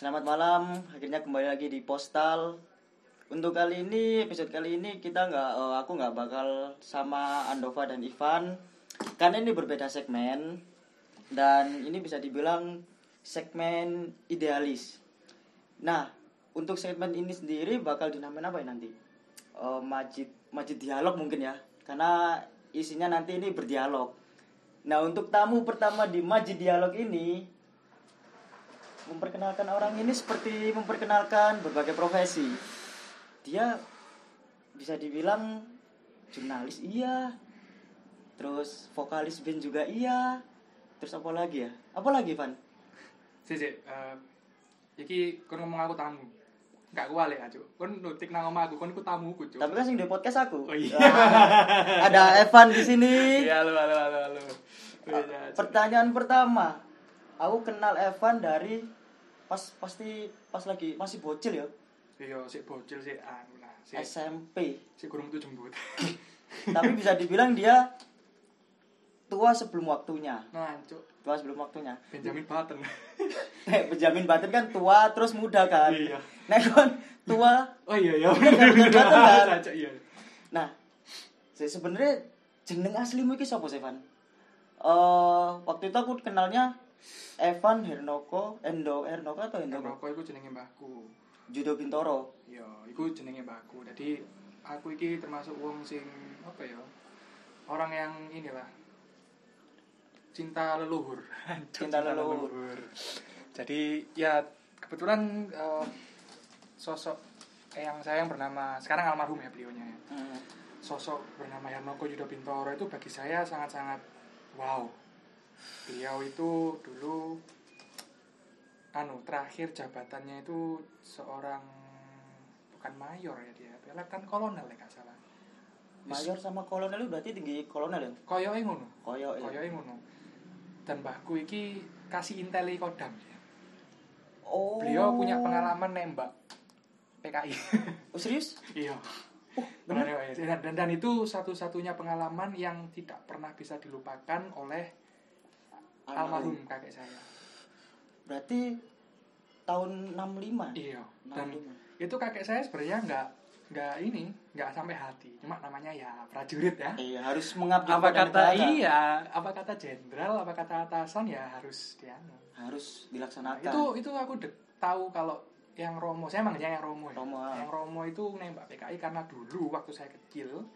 Selamat malam, akhirnya kembali lagi di Postal. Untuk kali ini, episode kali ini kita nggak, eh, aku nggak bakal sama Andova dan Ivan, karena ini berbeda segmen dan ini bisa dibilang segmen idealis. Nah, untuk segmen ini sendiri bakal dinamain apa ya nanti? Eh, majid, majid dialog mungkin ya, karena isinya nanti ini berdialog. Nah, untuk tamu pertama di majid dialog ini memperkenalkan orang ini seperti memperkenalkan berbagai profesi. Dia bisa dibilang jurnalis iya, terus vokalis band juga iya, terus apa lagi ya? Apa lagi Van? Si, si, eh, iki kon ngomong aku tamu. Enggak kuwale aja. Kon nutik nang omah aku, kon iku tamuku, Cuk. Tapi kan sing di podcast aku. Oh iya. Wah, ada Evan di sini. Iya, halo, halo, halo, halo. Iya. Pertanyaan pertama, aku kenal Evan dari pas pasti pas lagi masih bocil ya, Iya, sik bocil sik anu lah. Sik SMP. sik kurang tuh jembut. Tapi bisa dibilang dia tua sebelum waktunya. Nah, Cuk. Tua sebelum waktunya. Benjamin Button. Eh, Benjamin Button kan tua terus muda kan. Iya. Nah, kan tua. Oh iya, iya. Benjamin Button kan. Cuk, iya. Nah, se- sebenarnya jeneng aslimu iki sapa sih, Van? Eh, waktu itu aku kenalnya Evan Hernoko, Endo Hernoko atau Endo Rokok iku jenenge mbahku. Judo Bintoro. Iya, iku jenenge mbahku. Jadi aku iki termasuk wong sing apa ya? Orang yang inilah cinta leluhur. Cinta leluhur. Jadi ya kebetulan eh, sosok yang saya yang bernama sekarang almarhum ya beliaunya. ya. Hmm. Sosok bernama Yarnoko Yudo Bintoro itu bagi saya sangat-sangat wow. Beliau itu dulu anu terakhir jabatannya itu seorang bukan mayor ya dia, letnan kolonel ya nggak salah. Mayor sama kolonel itu berarti tinggi kolonel ya? Koyoke ngono. Koyo ya. Koyoke ngono. Dan mbahku iki kasih inteli kodam ya. Oh. Beliau punya pengalaman nembak PKI. Oh, serius? iya. bener? Dan, dan, dan itu satu-satunya pengalaman yang tidak pernah bisa dilupakan oleh almarhum kakek saya. Berarti tahun 65. Iya. Dan 65. itu kakek saya sebenarnya nggak nggak ini nggak sampai hati. Cuma namanya ya prajurit ya. Iya, harus mengabdi Apa kata negara. iya, apa kata jenderal, apa kata atasan ya harus dianu. Harus Nah, dilaksanakan. itu itu aku dek, tahu kalau yang Romo, saya manggilnya yang Romo ya. Romo, ah. Yang Romo itu nembak PKI karena dulu waktu saya kecil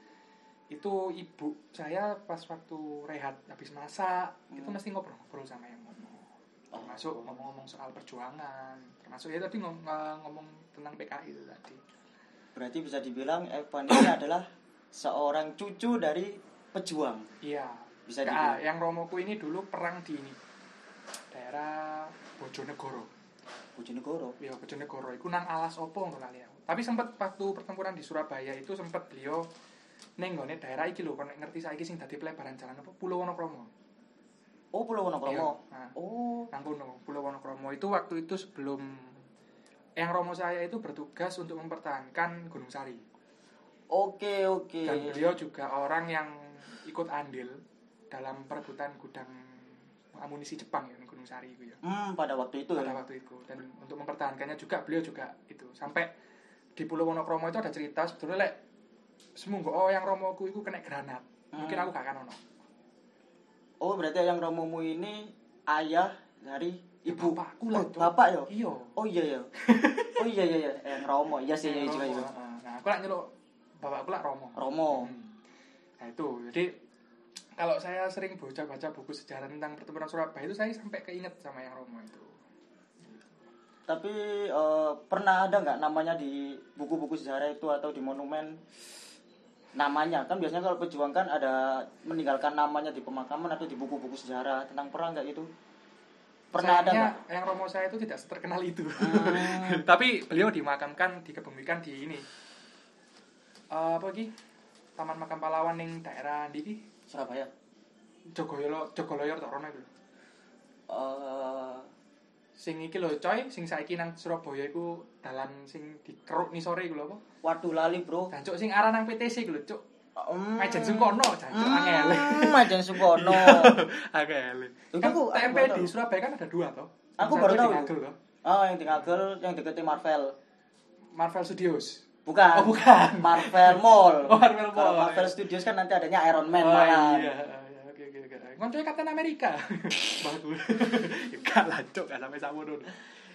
itu ibu saya pas waktu rehat habis masak itu Hmm. mesti ngobrol-ngobrol sama yang Romo. Oh. Termasuk ngomong-ngomong soal perjuangan, termasuk ya tapi ngom- ng- ngomong tentang PKI itu tadi. Berarti bisa dibilang Evan ini adalah seorang cucu dari pejuang. Iya. Bisa dibilang. yang Romoku ini dulu perang di ini daerah Bojonegoro. Bojonegoro. Beliau Bojonegoro iku nang alas opo kali ya. Tapi sempat waktu pertempuran di Surabaya itu sempat beliau ning nggone daerah iki lho kon nek ngerti saiki sing dadi pelebaran jalan apa Pulau Wonokromo. Oh, Pulau Wonokromo. Iya. Nah, Oh, nang kono Pulau Wonokromo itu waktu itu sebelum yang Romo saya itu bertugas untuk mempertahankan Gunung Sari. oke oke. Dan beliau juga orang yang ikut andil dalam perebutan gudang amunisi Jepang ya Gunung Sari itu ya. Hmm, pada waktu itu pada ya. waktu itu dan untuk mempertahankannya juga beliau juga itu sampai di Pulau Wonokromo itu ada cerita sebetulnya lek semunggo oh yang romoku itu kena granat mungkin Hmm. aku gak akan ono Oh, berarti yang Romomu ini ayah dari ibu. bapakku lah Oh, bapak ya? iya Oh iya ya. Oh iya iya iya, yang Romo. Iya sih, iya juga Romo, juga. heeh. nah aku lah nyeluk bapakku lah romo Romo. Hmm. nah itu jadi kalau saya sering baca-baca buku sejarah tentang pertempuran Surabaya itu saya sampai keinget sama yang romo itu Tapi eh, pernah ada nggak namanya di buku-buku sejarah itu atau di monumen namanya. Kan biasanya kalau pejuang kan ada meninggalkan namanya di pemakaman atau di buku-buku sejarah tentang perang nggak itu pernah ada Sayangnya, nggak? yang romo saya itu tidak terkenal itu. Hmm. tapi beliau dimakamkan dikebumikan di ini. Eh, apa lagi? Taman makam pahlawan ning daerah di Surabaya. Jogoyolo Jogoloyo tok rono iku lho. Sing iki lho coy sing saiki nang Surabaya iku dalan sing dikeruk nisore iku lho apa waduh lali bro jancuk sing arah nang PTC iku lho cuk Hmm. Majen Sungkono jancuk angel Hmm, Majen Sungkono. angel kan aku- TMP di. Surabaya kan ada dua toh Aku baru tahu. Ngagel Oh, yang di Ngagel, yang deketin Marvel. Marvel Studios. Bukan. Oh, bukan. Marvel Mall. Oh, Marvel Kalau Mall. Marvel Studios kan nanti adanya Iron Man oh iya, Ngoncoy Captain Amerika. Bagus. Gak lah, Cuk, gak sampai sama dulu.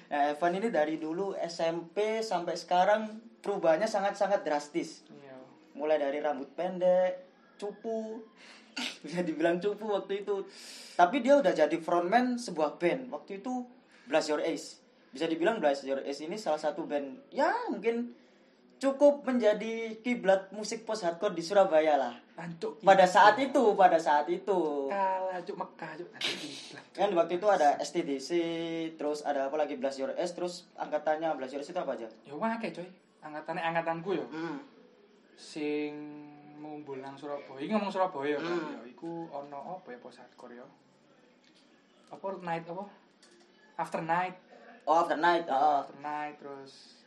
Nah, Evan ini dari dulu SMP sampai sekarang perubahannya sangat-sangat drastis. Iya. Mulai dari rambut pendek, cupu, bisa dibilang cupu waktu itu. Tapi dia udah jadi frontman sebuah band. Waktu itu Blast Your Ace. Bisa dibilang Blast Your Ace ini salah satu band ya mungkin cukup menjadi kiblat musik post hardcore di Surabaya lah. Ancuk. Pada saat itu, pada saat itu. kalah Cuk Mekah Cuk. Kan waktu itu ada STDC, terus ada apa lagi Blast Your Ace, terus angkatannya Blast Your Ace itu apa aja? Ya wae coy. Angkatannya angkatanku ya. Hmm. sing mumbul nang Surabaya iki ngomong Surabaya kan Hmm. ya iku ono apa ya post hardcore ya apa night apa after night Oh, After Night. Oh. after night terus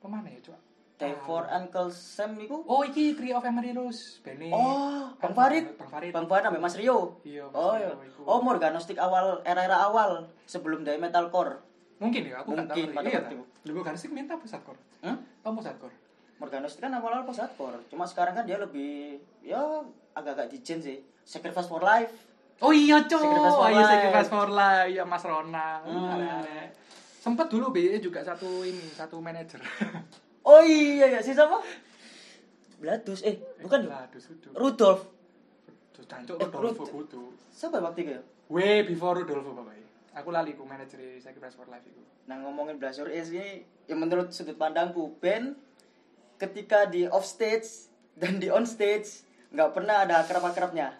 pemana ya coba Day for Uncle Sam itu. oh iki Tree of Emeralds Bene Oh, Bang Farid. Bang Farid Bang Farid Mas Rio. iya Mas Oh, Rio iya. Oh, Morganostik awal era-era awal sebelum dari metalcore. mungkin ya aku tahu Mungkin, iya tak? itu. lu bukan sih minta post hardcore Hmm? oh post hardcore Morganostik kan awal-awal post hardcore. Cuma sekarang kan dia lebih ya agak-agak dijen sih. Sacrifice for Life. Oh iya cok, Sacrifice for iya Life. Sacrifice for Life, ya Mas Ronang. Hmm. Sempet dulu BE juga satu ini, satu manajer. Oh iya ya, si siapa? Bladus eh bukan ya? lah, dus udu. Rudolf. Terus cancuk Eh, Rodolfo Rud- kudu. Siapa waktu itu ya? Way before Rodolfo bapak. Aku lali ku manajer Sacrifice for Life itu. Nah ngomongin Blast Your Ace ini yang menurut sudut pandangku band ketika di off stage dan di on stage nggak pernah ada akrab-akrabnya.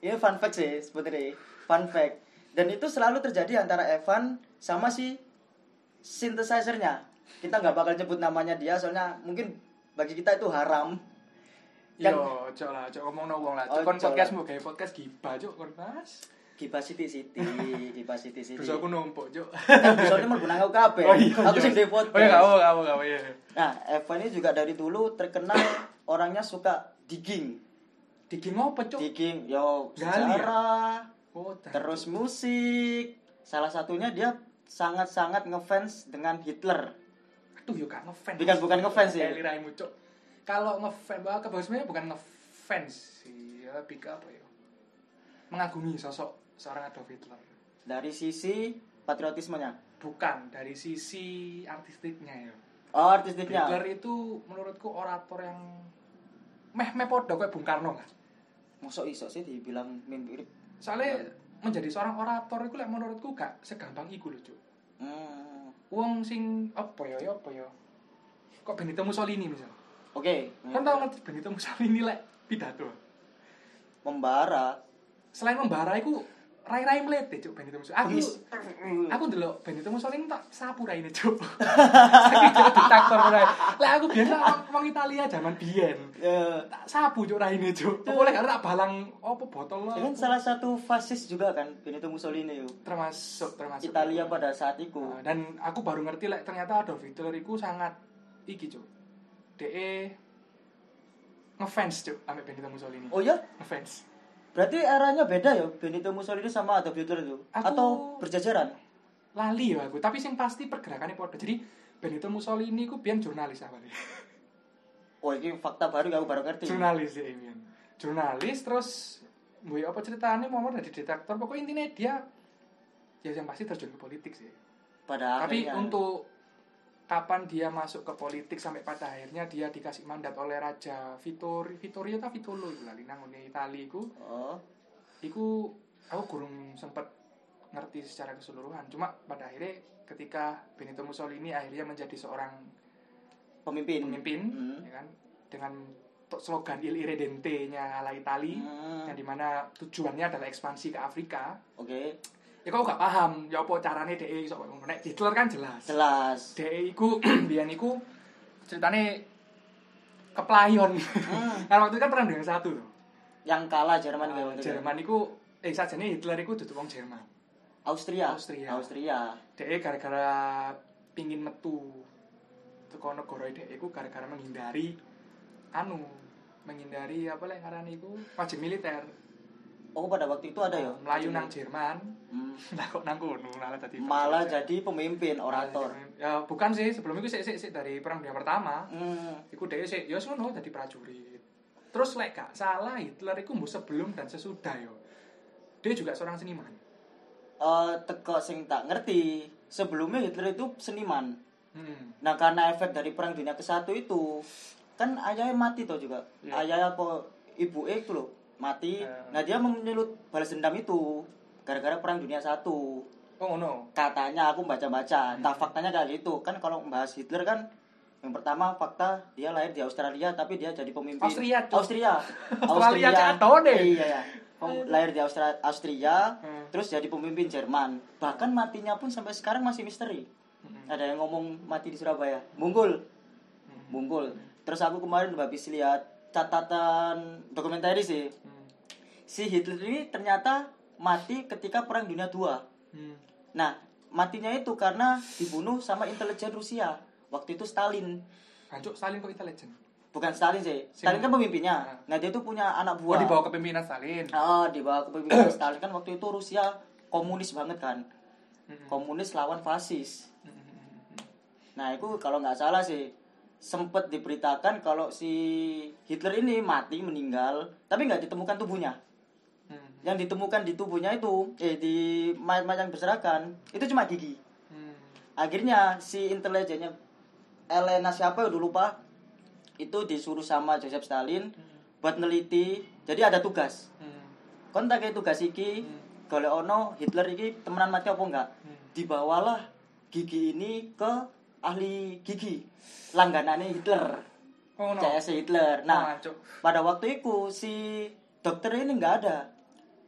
Ini fun fact sih sebenarnya fun fact. Dan itu selalu terjadi antara Evan sama si synthesizer-nya. Kita nggak bakal nyebut namanya dia soalnya mungkin bagi kita itu haram. Kan- Yo, cok lah, cok ngomong no wong lah. Oh, Cok kon cok podcast mau gawe podcast gibah cok kon Mas. Giba City City, Giba City City. Terus aku numpuk cok. Kan soalnya mau aku kabeh. Oh iya. Aku iya. sing di podcast. Oh iya, kamu kamu kamu ya. Nah, Evan ini juga dari dulu terkenal orangnya suka digging. Digging apa cok? Digging, yo ya? sejarah, Oh, terus musik. Salah satunya dia sangat-sangat ngefans dengan Hitler. Aduh, yo gak ngefans. Bukan bukan ngefans ya. Liraimu, Cok. Kalau ngefans, bahwa kebagusannya bukan ngefans sih, ya lebih ke apa ya? Mengagumi sosok seorang Adolf Hitler. Dari sisi patriotismenya. Bukan dari sisi artistiknya ya. Oh, artistiknya. Hitler itu menurutku orator yang meh meh podo kayak Bung Karno kan. Mosok iso sih dibilang mirip. Soalnya menjadi seorang orator itu menurutku gak segampang iku loh, Cuk. Hmm. Wong sing apa ya, ya apa ya? Kok Benito Mussolini misal. Oke. Kan tau ngerti Benito Mussolini lek pidato. Membara. Selain membara iku rai-rai melete cuk Benito Mussolini. Aku aku ndelok Benito Mussolini tak sapu raine cuk. Saking diktator rai. Lah aku biasa wong- wong Italia zaman biyen. Ya, Tak sapu cuk raine cuk. Apa oleh karena tak balang apa botol dia kan salah satu fasis juga kan Benito Mussolini yuk. termasuk termasuk Italia pada saat itu. Nah, dan aku baru ngerti lek ternyata Adolf Hitler iku sangat iki cuk. DE ngefans cuk ambek Benito Mussolini. Oh ya, Ngefans. Berarti eranya beda ya Benito Mussolini sama Adolf Hitler itu? Aku- Atau berjajaran? lali ya aku tapi yang pasti pergerakannya podo jadi Benito Mussolini ku biyen jurnalis awalnya Oh ini fakta baru aku baru ngerti. jurnalis ya biyen jurnalis terus Mbak apa ceritanya mau jadi detektor pokoknya intinya dia ya yang pasti terjun ke politik sih Pada tapi akhirnya. untuk kapan dia masuk ke politik sampai pada akhirnya dia dikasih mandat oleh Raja Vittorio Vittorio atau Vitolo itu lali nang Itali iku. Oh, iku aku kurang sempet ngerti secara keseluruhan cuma pada akhirnya ketika Benito Mussolini akhirnya menjadi seorang pemimpin. pemimpin Hmm. ya kan dengan slogan Il Irredente-nya ala Itali Hmm, yang di mana tujuannya adalah ekspansi ke Afrika. Oke, ya kok gak paham ya apa caranya DE iso koyo ngono nek Hitler kan jelas jelas. DE iku biyen iku ceritane keplayon Hmm, karena waktu itu kan perang dunia satu tuh Yang kalah Jerman Nah, itu. Jerman iku eh sajane Hitler iku duduk wong Jerman Austria. Austria. Austria. DE gara-gara pingin metu teko negara DE iku gara-gara menghindari anu menghindari apa lek ngarani iku wajib militer Oh, pada waktu itu ada ya. Melayu nang Jerman. Hmm. Lah kok nang kono malah tadi. Malah jadi pemimpin orator. Ya bukan sih, sebelum itu sik sik sik dari perang dunia pertama. Hmm. Iku dhewe sik ya sono dadi prajurit. Terus lek gak salah Hitler iku mbok sebelum dan sesudah yo. Dia juga seorang seniman. Eh, teko sing tak ngerti, sebelumnya Hitler itu seniman. Hmm. Nah, karena efek dari perang dunia ke satu itu kan ayahnya mati tuh juga. Iya. Ayahnya kok ibu itu loh mati. Nah, dia menyulut balas dendam itu gara-gara perang dunia satu. Oh no. Katanya aku baca-baca, Hmm. entah faktanya kayak gitu. Kan kalau membahas Hitler kan yang pertama fakta dia lahir di Australia tapi dia jadi pemimpin Austria, Cuk. Austria. Australia deh. Iya ya. Lahir di Austra- Austria, Hmm. terus jadi pemimpin Jerman. Bahkan matinya pun sampai sekarang masih misteri. Hmm. Ada yang ngomong mati di Surabaya. Bungkul, Hmm. bungkul. Terus aku kemarin habis lihat catatan dokumenter sih. Hmm. Si Hitler ini ternyata mati ketika Perang Dunia II. Hmm. Nah, matinya itu karena dibunuh sama intelijen Rusia. Waktu itu Stalin. Hancur Stalin kok intelligent. Bukan Stalin sih. Stalin kan pemimpinnya. Ah. Nah, dia itu punya anak Oh buah. dibawa kepemimpinan Stalin. Oh, di bawah kepemimpinan Stalin kan waktu itu Rusia komunis banget kan. Hmm. Komunis lawan fasis. Hmm, hmm. Nah, itu kalau nggak salah sih sempat diberitakan kalau si Hitler ini mati meninggal, tapi nggak ditemukan tubuhnya. Hmm. Yang ditemukan di tubuhnya itu, eh di mayat-mayat yang berserakan, itu cuma gigi. Hmm. Akhirnya si intelijennya Elena siapa udah lupa, itu disuruh sama Joseph Stalin buat neliti. Jadi ada tugas. Hmm. Kayak tugas iki, Hmm. golek ono Hitler iki temenan mati apa enggak? Hmm. Dibawalah gigi ini ke ahli gigi langganannya Hitler. Oh no. CS Hitler. Nah, Oh, pada waktu itu si dokter ini nggak ada,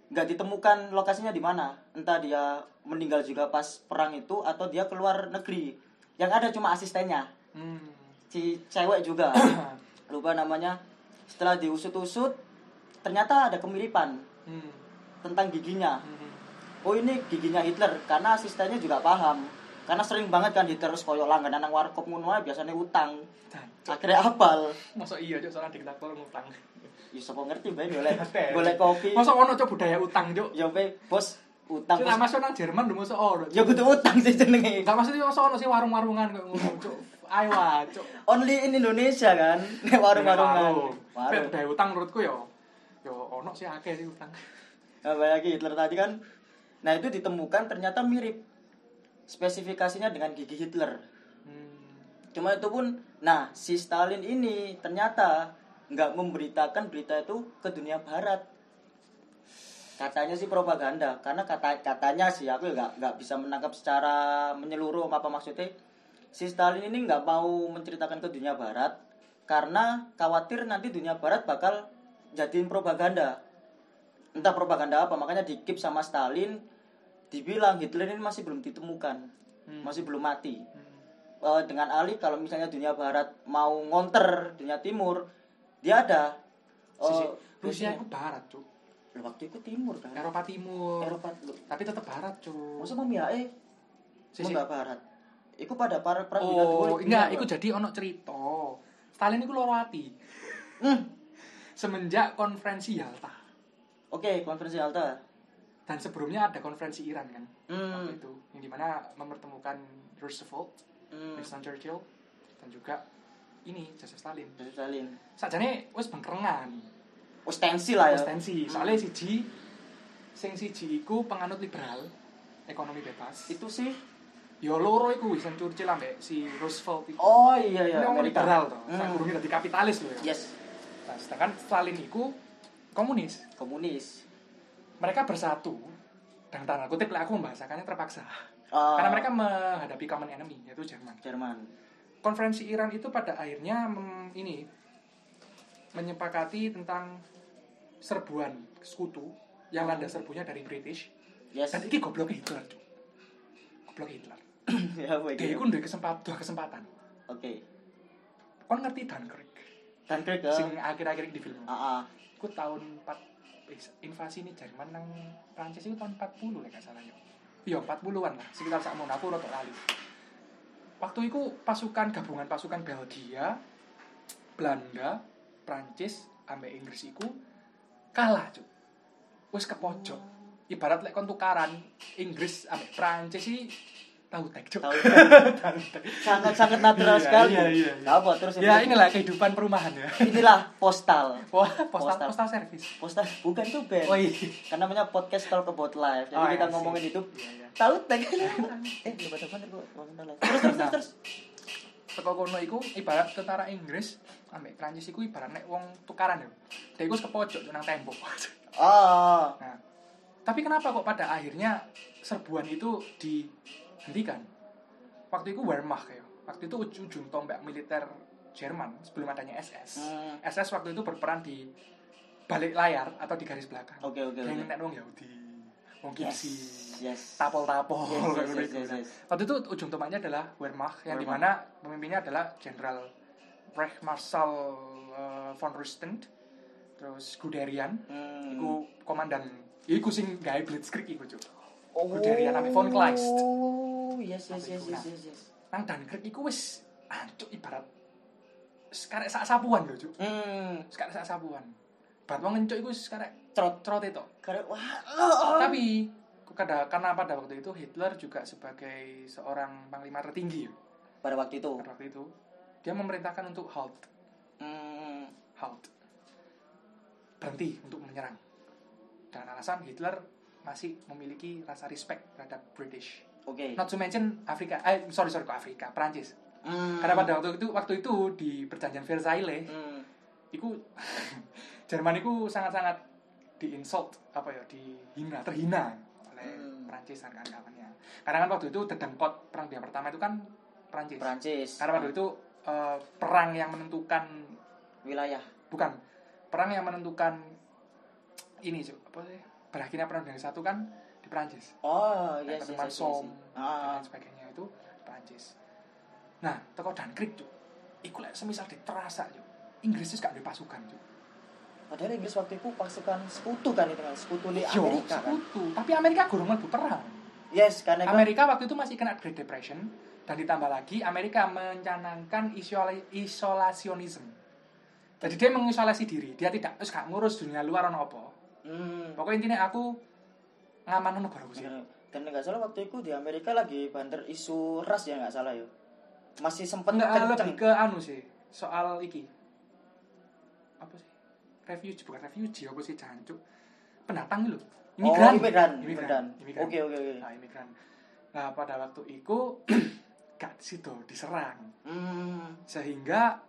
nggak ditemukan lokasinya di mana. Entah dia meninggal juga pas perang itu atau dia keluar negeri. Yang ada cuma asistennya, Hmm. si cewek juga. Lupa namanya. Setelah diusut-usut, ternyata ada kemiripan Hmm. tentang giginya. Hmm. Oh ini giginya Hitler karena asistennya juga paham. Karena sering banget kan Hitler terus koyo langganan nang warkop ngono ae biasanya utang. Akhirnya apal. Masa iya Cuk soalnya diktator ngutang. Ya sapa ngerti bae golek Betul. golek kopi. Masa ono Cuk budaya utang Cuk. Ya bae bos utang bos. masuk nang Jerman lho masa ono. Ya kudu utang sih jenenge. Enggak maksudnya masa ono sih warung-warungan kok ngono Cuk. Ayo wae Cuk. Only in Indonesia kan. Nek warung-warungan. Warung. Warung. Budaya utang menurutku ya yo ono sih akeh sih utang. Nah, lagi Hitler tadi kan. Nah, itu ditemukan ternyata mirip spesifikasinya dengan gigi Hitler. Hmm. Cuma itu pun, nah si Stalin ini ternyata nggak memberitakan berita itu ke dunia Barat. Katanya sih propaganda, karena kata katanya sih aku nggak nggak bisa menangkap secara menyeluruh apa maksudnya. Si Stalin ini nggak mau menceritakan ke dunia Barat karena khawatir nanti dunia Barat bakal jadiin propaganda. Entah propaganda apa, makanya dikip sama Stalin dibilang Hitler ini masih belum ditemukan, Hmm. masih belum mati Hmm. Eh, dengan alih kalau misalnya dunia barat mau ngonter dunia timur dia ada Sisi, eh, Rusia itu barat. Lah, waktu itu timur kan Eropa Timur. Eropa Tapi tetap barat, Cuk. masa membiayai Sisi- enggak barat Iku pada para perang Oh, enggak, iku jadi ono cerita. Stalin iku loro ati. Hmm, Semenjak konferensi Yalta. oke konferensi Alta Dan sebelumnya ada konferensi Iran kan. hmm, Waktu itu yang di mana mempertemukan Roosevelt, hmm. Winston Churchill dan juga ini Joseph Stalin. Joseph Stalin Sajane wis bengkerengan. ostensi lah ya Ostensi. Soalnya siji sing siji iku penganut liberal, ekonomi bebas. itu sih Ya loro iku Winston Churchill ambek si Roosevelt iku. oh iya iya Ini liberal toh. Hmm. Sak durunge dadi kapitalis lho ya. yes Nah, sedangkan Stalin iku komunis. komunis Mereka bersatu. Dengan tanda kutip lah aku membahasakannya terpaksa. Eh, Karena mereka menghadapi common enemy yaitu Jerman. Jerman. Konferensi Iran itu pada akhirnya mem- ini menyepakati tentang serbuan sekutu yang landas serbunya dari British. Yes. Dan ini goblok Hitler goblok Hitler. Ya dia itu dua kesempatan dua kesempatan. Oke. Kon ngerti Dunkirk? Dunkirk ya sing akhir-akhir di film. Ah ah. aku tahun 4 eh, invasi ini Jerman nang Prancis itu tahun 40 lah gak salah ya iya 40-an lah sekitar saat aku rotok lali. Waktu itu pasukan gabungan pasukan Belgia Belanda Prancis ambek Inggris itu kalah cuk. Wis ke pojok. Ibarat lek kon tukaran Inggris ambek Prancis sih tahu tek. Tahu sangat sangat natural Iya, sekali. iya, iya, iya. Apa terus Ya ini- inilah kehidupan perumahan ya. inilah postal. Wah, postal Postal. postal service. Postal bukan itu band. Oh iya. Kan namanya podcast talk about life. Jadi Oh, kita iya, ngomongin itu. Iya, iya. Tahu tag. eh, lupa teman live. Terus terus terus. terus. Teko kono iku ibarat tentara Inggris ambek Prancis iku ibarat nek wong tukaran ya. Dia iku wis ke pojok nang tembok. Oh. Nah, tapi kenapa kok pada akhirnya serbuan itu dihentikan? Waktu itu Wehrmacht ya. Waktu itu ujung, ujung tombak militer Jerman sebelum adanya SS. Hmm. SS waktu itu berperan di balik layar atau di garis belakang. Oke oke Yang oke. ngenek wong Yahudi, wong Yes. Gipsi, Yes. tapol-tapol Yes, yes, yes, yes, Nah, yes. Waktu itu ujung tombaknya adalah Wehrmacht yang Wehrmacht. di mana pemimpinnya adalah Jenderal Reichsmarschall uh, von Rüsten, terus Guderian, Hmm. iku komandan iku sing gawe Blitzkrieg iku cuk. Oh. Guderian ambek von Kleist. Yes yes yes yes yes. yes. Nang Dunkirk iku wis ibarat karek sak sapuan lho cuk. Hmm. Karek sak sapuan. Bar wong encuk iku karek Trot. trot itu. Karena wah. oh, oh. Tapi kada- karena pada waktu itu Hitler juga sebagai seorang panglima tertinggi pada waktu itu. pada waktu itu dia memerintahkan untuk halt Hmm. halt berhenti untuk menyerang dan alasan Hitler masih memiliki rasa respect terhadap British Oke. not to mention Afrika eh sorry sorry kok Afrika Prancis Hmm. karena pada waktu itu waktu itu di perjanjian Versailles Hmm. itu Jerman itu sangat-sangat diinsult apa ya dihina terhina oleh Hmm. Prancis dan kawan-kawannya karena kan waktu itu dedengkot perang dunia pertama itu kan Prancis Prancis. karena waktu itu eh, perang yang menentukan wilayah. bukan perang yang menentukan ini apa sih berakhirnya perang dunia satu kan di Prancis Oh, yes, yes, yes, teman yes, yes. dan Ah. lain sebagainya itu Prancis nah teko Dunkirk tuh iku lek semisal diterasa Cuk. Inggris itu gak ada pasukan Cuk. Padahal Inggris waktu itu pasukan sekutu kan itu kan, sekutu di Yo, Amerika kan. sekutu. Tapi Amerika gurung mlebu perang. Yes, karena kan Amerika waktu itu masih kena Great Depression dan ditambah lagi Amerika mencanangkan isola- isolasionisme. Jadi dia mengisolasi diri, dia tidak terus gak ngurus dunia luar ono apa. hmm, Pokoknya intinya aku ngaman negara sih. dan dan nggak salah waktu itu di Amerika lagi banter isu ras ya nggak salah ya. Masih sempet kenceng. lebih ke anu sih, soal iki. Apa sih? Refugee bukan refugee apa sih jancuk. Pendatang lho. Imigran. Oh, imigran. Imigran. Imigran. Oke, oke, oke. Nah, imigran. Nah, pada waktu itu gak situ diserang. Hmm, Sehingga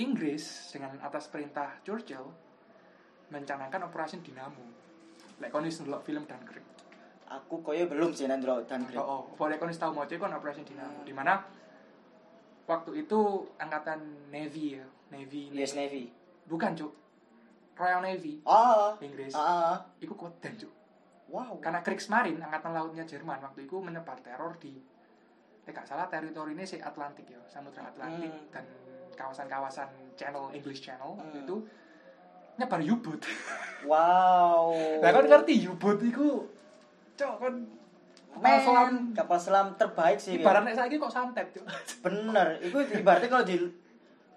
Inggris dengan atas perintah Churchill mencanangkan operasi Dinamo. Lek kon wis ndelok film Dunkirk. aku koyo belum sih nanti dan Oh, oh, boleh kon tau mau kon operasi Dinamo. Di mana waktu itu angkatan Navy ya, Navy. US Navy. Bukan, Cuk. Royal Navy Ah, Inggris. ah, ah. Iku dan, Cuk. wow. Karena Kriegsmarine, angkatan lautnya Jerman waktu itu menyebar teror di eh gak salah teritorinya si Atlantik ya, Samudra Atlantik Hmm. dan kawasan-kawasan channel English Channel Hmm. itu nyebar U-boat. Wow. Lah kan ngerti U-boat iku cok kan kapal selam kapal selam terbaik sih. ibaratnya saiki kok santet, Cuk. Bener, itu ibaratnya kalau di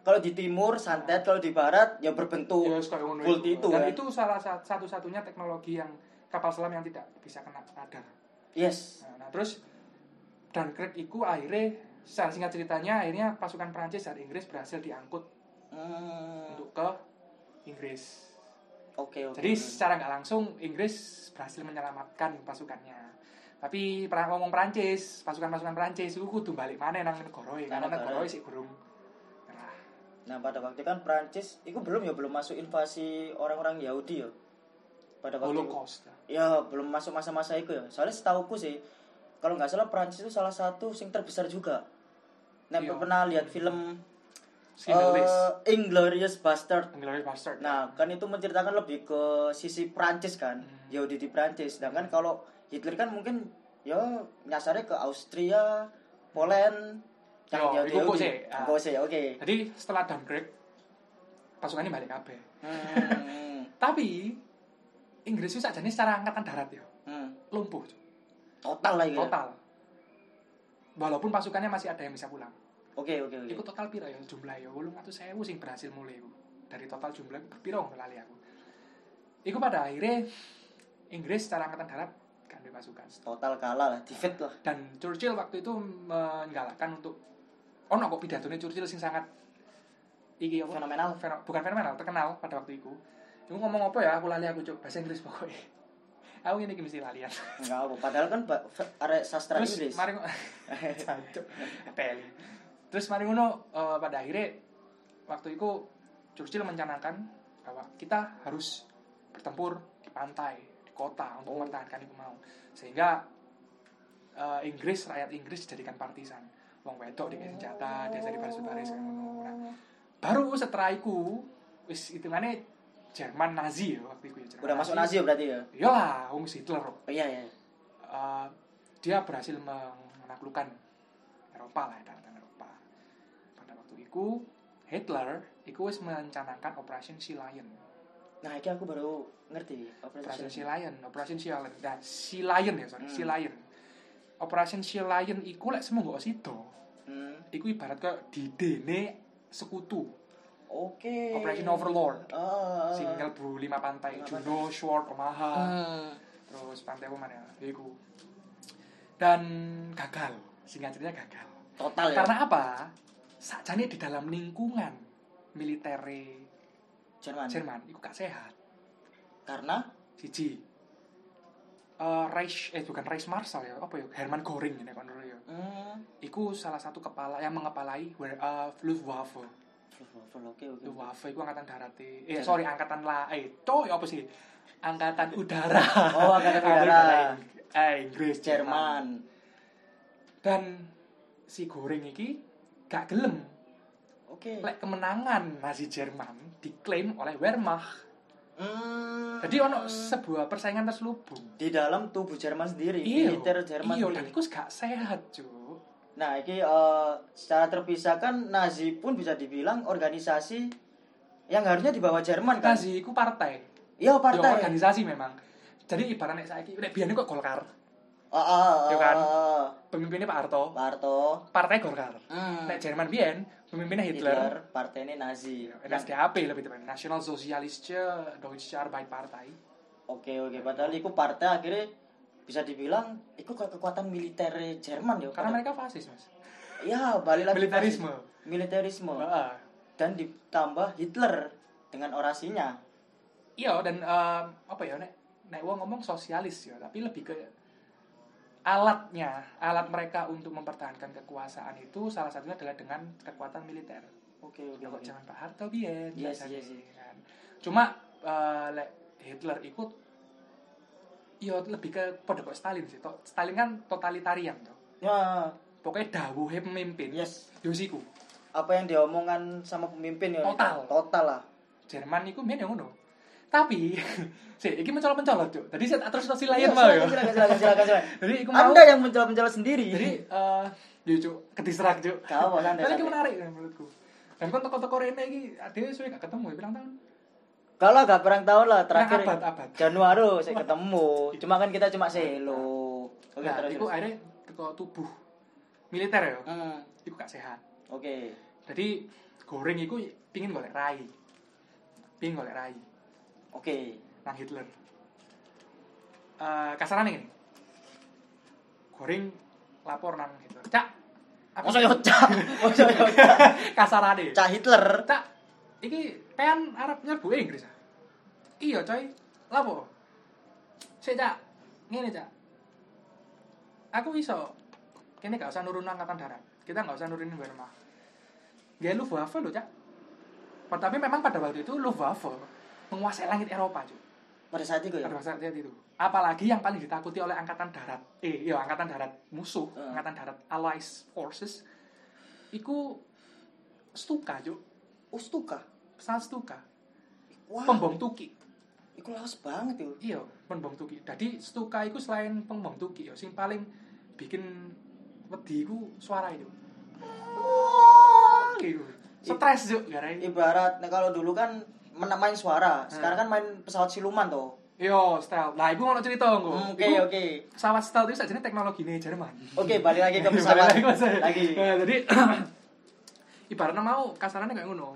kalau di timur santet, kalau di barat ya berbentuk Ya, multi itu Dan kan. itu salah sat- satu-satunya teknologi yang kapal selam yang tidak bisa kena radar. Yes. Nah, nah, terus Dunkirk itu akhirnya singkat ceritanya akhirnya pasukan Prancis dan Inggris berhasil diangkut Hmm, untuk ke Inggris. Oke, oke. Jadi secara nggak langsung Inggris berhasil menyelamatkan pasukannya. Tapi perang ngomong Prancis, pasukan-pasukan Prancis itu kudu balik mana nang negara karena Nang negara. sih kurung nyerah. Nah, pada waktu itu kan Prancis itu belum ya belum masuk invasi orang-orang Yahudi ya. Pada waktu itu. Holocaust. Ya, belum masuk masa-masa itu ya. Soalnya setauku sih kalau nggak salah Prancis itu salah satu sing terbesar juga. Nah, Iya. pernah lihat film Eh, Inglourious Bastard. Inglourious Bastard. Nah, kan itu menceritakan lebih ke sisi Prancis kan, Hmm. Yahudi di Prancis. Sedangkan kalau Hitler kan mungkin ya nyasarnya ke Austria, Poland, Yo, yang iku sih. Kok sih, oke. Jadi setelah Dunkirk pasukannya balik kabeh. Hmm, Tapi Inggris itu saja secara angkatan darat ya hmm. lumpuh. Total lah ya. total. Walaupun pasukannya masih ada yang bisa pulang. Oke, oke, oke. Iku total piro ya jumlah ya 800.000 sing berhasil mulai iku. Dari total jumlah iku piro lali aku. Iku pada akhirnya Inggris secara angkatan darat ada pasukan Total kalah lah, defeat lah. dan Churchill waktu itu menggalakkan untuk oh no, kok pidatonya Churchill sing sangat iki apa Fenomenal. Feno- bukan fenomenal terkenal pada waktu itu itu ngomong apa ya aku lali aku cuk bahasa Inggris pokoknya aku ini mesti lalian Enggak apa, padahal kan arek sastra terus Inggris. mari Jancuk. Teli. Terus mari ngono eh, pada akhirnya waktu itu Churchill mencanangkan bahwa kita harus bertempur di pantai di kota untuk Oh. mempertahankan itu mau sehingga eh, Inggris rakyat Inggris dijadikan partisan wong wedok dikasih senjata biasa di baris-baris kan ngono. Nah, baru setelah itu wis hitungannya Jerman Nazi ya waktu itu ya Jerman Udah masuk Nazi ya berarti ya? iyalah wong Hitler Oh iya iya. eh, dia berhasil menaklukkan Eropa lah daratan Itu Hitler itu wis mencanangkan Operation Sea Lion Nah, ini aku baru ngerti. Operation Sea Lion Operation Sea Lion nah, Sea Lion ya sorry Hmm. Sea Lion Operation Sea Lion iku lek semua gak sido Hmm. iku ibarat ke didene sekutu Oke. Operation Overlord Ah. sing ngelbu lima pantai Lima Juno, Sword, Omaha Ah. terus pantai apa mana ya iku dan gagal singkat cerita gagal Total ya. Karena apa? Sakjane di dalam lingkungan militer Jerman. Jerman itu gak sehat. Karena Siji. Eh Reich eh bukan Reich Marshal ya, apa ya? Hermann Göring ini kan ya. hmm. Iku salah satu kepala yang mengepalai uh, Luftwaffe. Oke oke. Luftwaffe itu angkatan darat eh Jerman. sorry angkatan la eh toh ya apa sih? Angkatan udara. Oh, angkatan udara. Eh Inggris Jerman. Dan si Goring iki gak gelem Oke. lek kemenangan Nazi Jerman diklaim oleh Wehrmacht. Hmm. Jadi ono sebuah persaingan terselubung. di dalam tubuh Jerman sendiri, Iya, militer Jerman iya, dan itu gak sehat, Cuk. Nah, ini eh, secara terpisah kan Nazi pun bisa dibilang organisasi yang harusnya di bawah Jerman kan. Nazi itu partai. Iya Ya, partai. organisasi memang. Jadi ibaratnya saya ini, biar kok Golkar. Ah, ah, ah, Iya kan? ah, Pemimpinnya Pak Harto. Pak Harto. Partai Golkar. Hmm. Nek Jerman biyen pemimpinnya Hitler, Hitler. partai ini Nazi. Yang- NSDAP lebih tepatnya. National Sozialistische Deutsche Arbeiterpartei. Oke oke, padahal itu partai akhirnya bisa dibilang itu ke- kekuatan militer Jerman ya. Karena mereka fasis, Mas. ya balik lagi Militerisme. militerisme Heeh. dan ditambah Hitler dengan orasinya. Iya dan em, apa ya nek nek wong ngomong sosialis ya, tapi lebih ke alatnya, alat mereka untuk mempertahankan kekuasaan itu salah satunya adalah dengan kekuatan militer. Oke. Ya kok oke. zaman Pak Harto biyen sih, iya sih. kan. Cuma lek Hitler ikut ya lebih ke pada kok Stalin sih. Stalin kan totalitarian tuh. Ya, Pokoknya dawuhe pemimpin. yes. Yosiku. Apa yang diomongkan sama pemimpin ya? Total. Total lah. Jerman iku biyen yang ngono. Tapi sih iki mencolot-mencolot, Cuk. Tadi saya terus terus Iya, lain mau ya. silakan, silakan, silakan. Jadi iku mau Anda yang menjawab-menjawab sendiri. Jadi eh ya cuk, ketisrak cuk. Gak apa, santai, Tapi iki santai. menarik kan menurutku. Dan kon toko-toko rene iki ade suwe gak ketemu ya bilang tahun. kalau gak perang tahun lah terakhir Nah, abad-abad. Januari saya ketemu. Cuma kan kita cuma selo. Oke, nah, terus. terus. akhirnya teko tubuh militer ya. Hmm, Iku gak sehat. Oke. Jadi goreng iku pingin golek rai. Pingin golek rai Oke. nang Hitler. Eh kasarannya gini. Goreng lapor nang Hitler. Cak, aku Masa yo cak. Masa yo cak. kasarane. Cak Hitler. Cak, iki pean Arab nyerbu Inggris. Iya, coy. Lapo? Sik, Cak. Ngene, Cak. Aku iso. Kene gak usah nurun angkatan darat. Kita gak usah nurunin Wehrmacht. Gak Luftwaffe lho, Cak. Tapi memang pada waktu itu Luftwaffe menguasai langit Eropa, Cuk. Pada saat itu ya. Pada saat itu. Apalagi yang paling ditakuti oleh angkatan darat. Eh, iya, angkatan darat musuh, Hmm. angkatan darat Allies Forces. Iku Stuka, Cuk. Ustuka. Pesawat Stuka. Wah. Pembom Tuki. Iku lawas banget yo. Iya, pembom Tuki. Jadi Stuka itu selain pembom Tuki, ya, sing paling bikin wedi iku suara itu. Gitu. Stres juk gara Ibarat nah, kalau dulu kan main suara, sekarang kan main pesawat siluman toh. Yo, stealth. Nah, iku ono cerita engko. Hmm, Oke oke. Pesawat stealth itu sajane teknologine Jerman. Oke, balik lagi ke pesawat. lagi. Lagi. Nah, jadi ibaratnya mau kasarannya kayak ngono.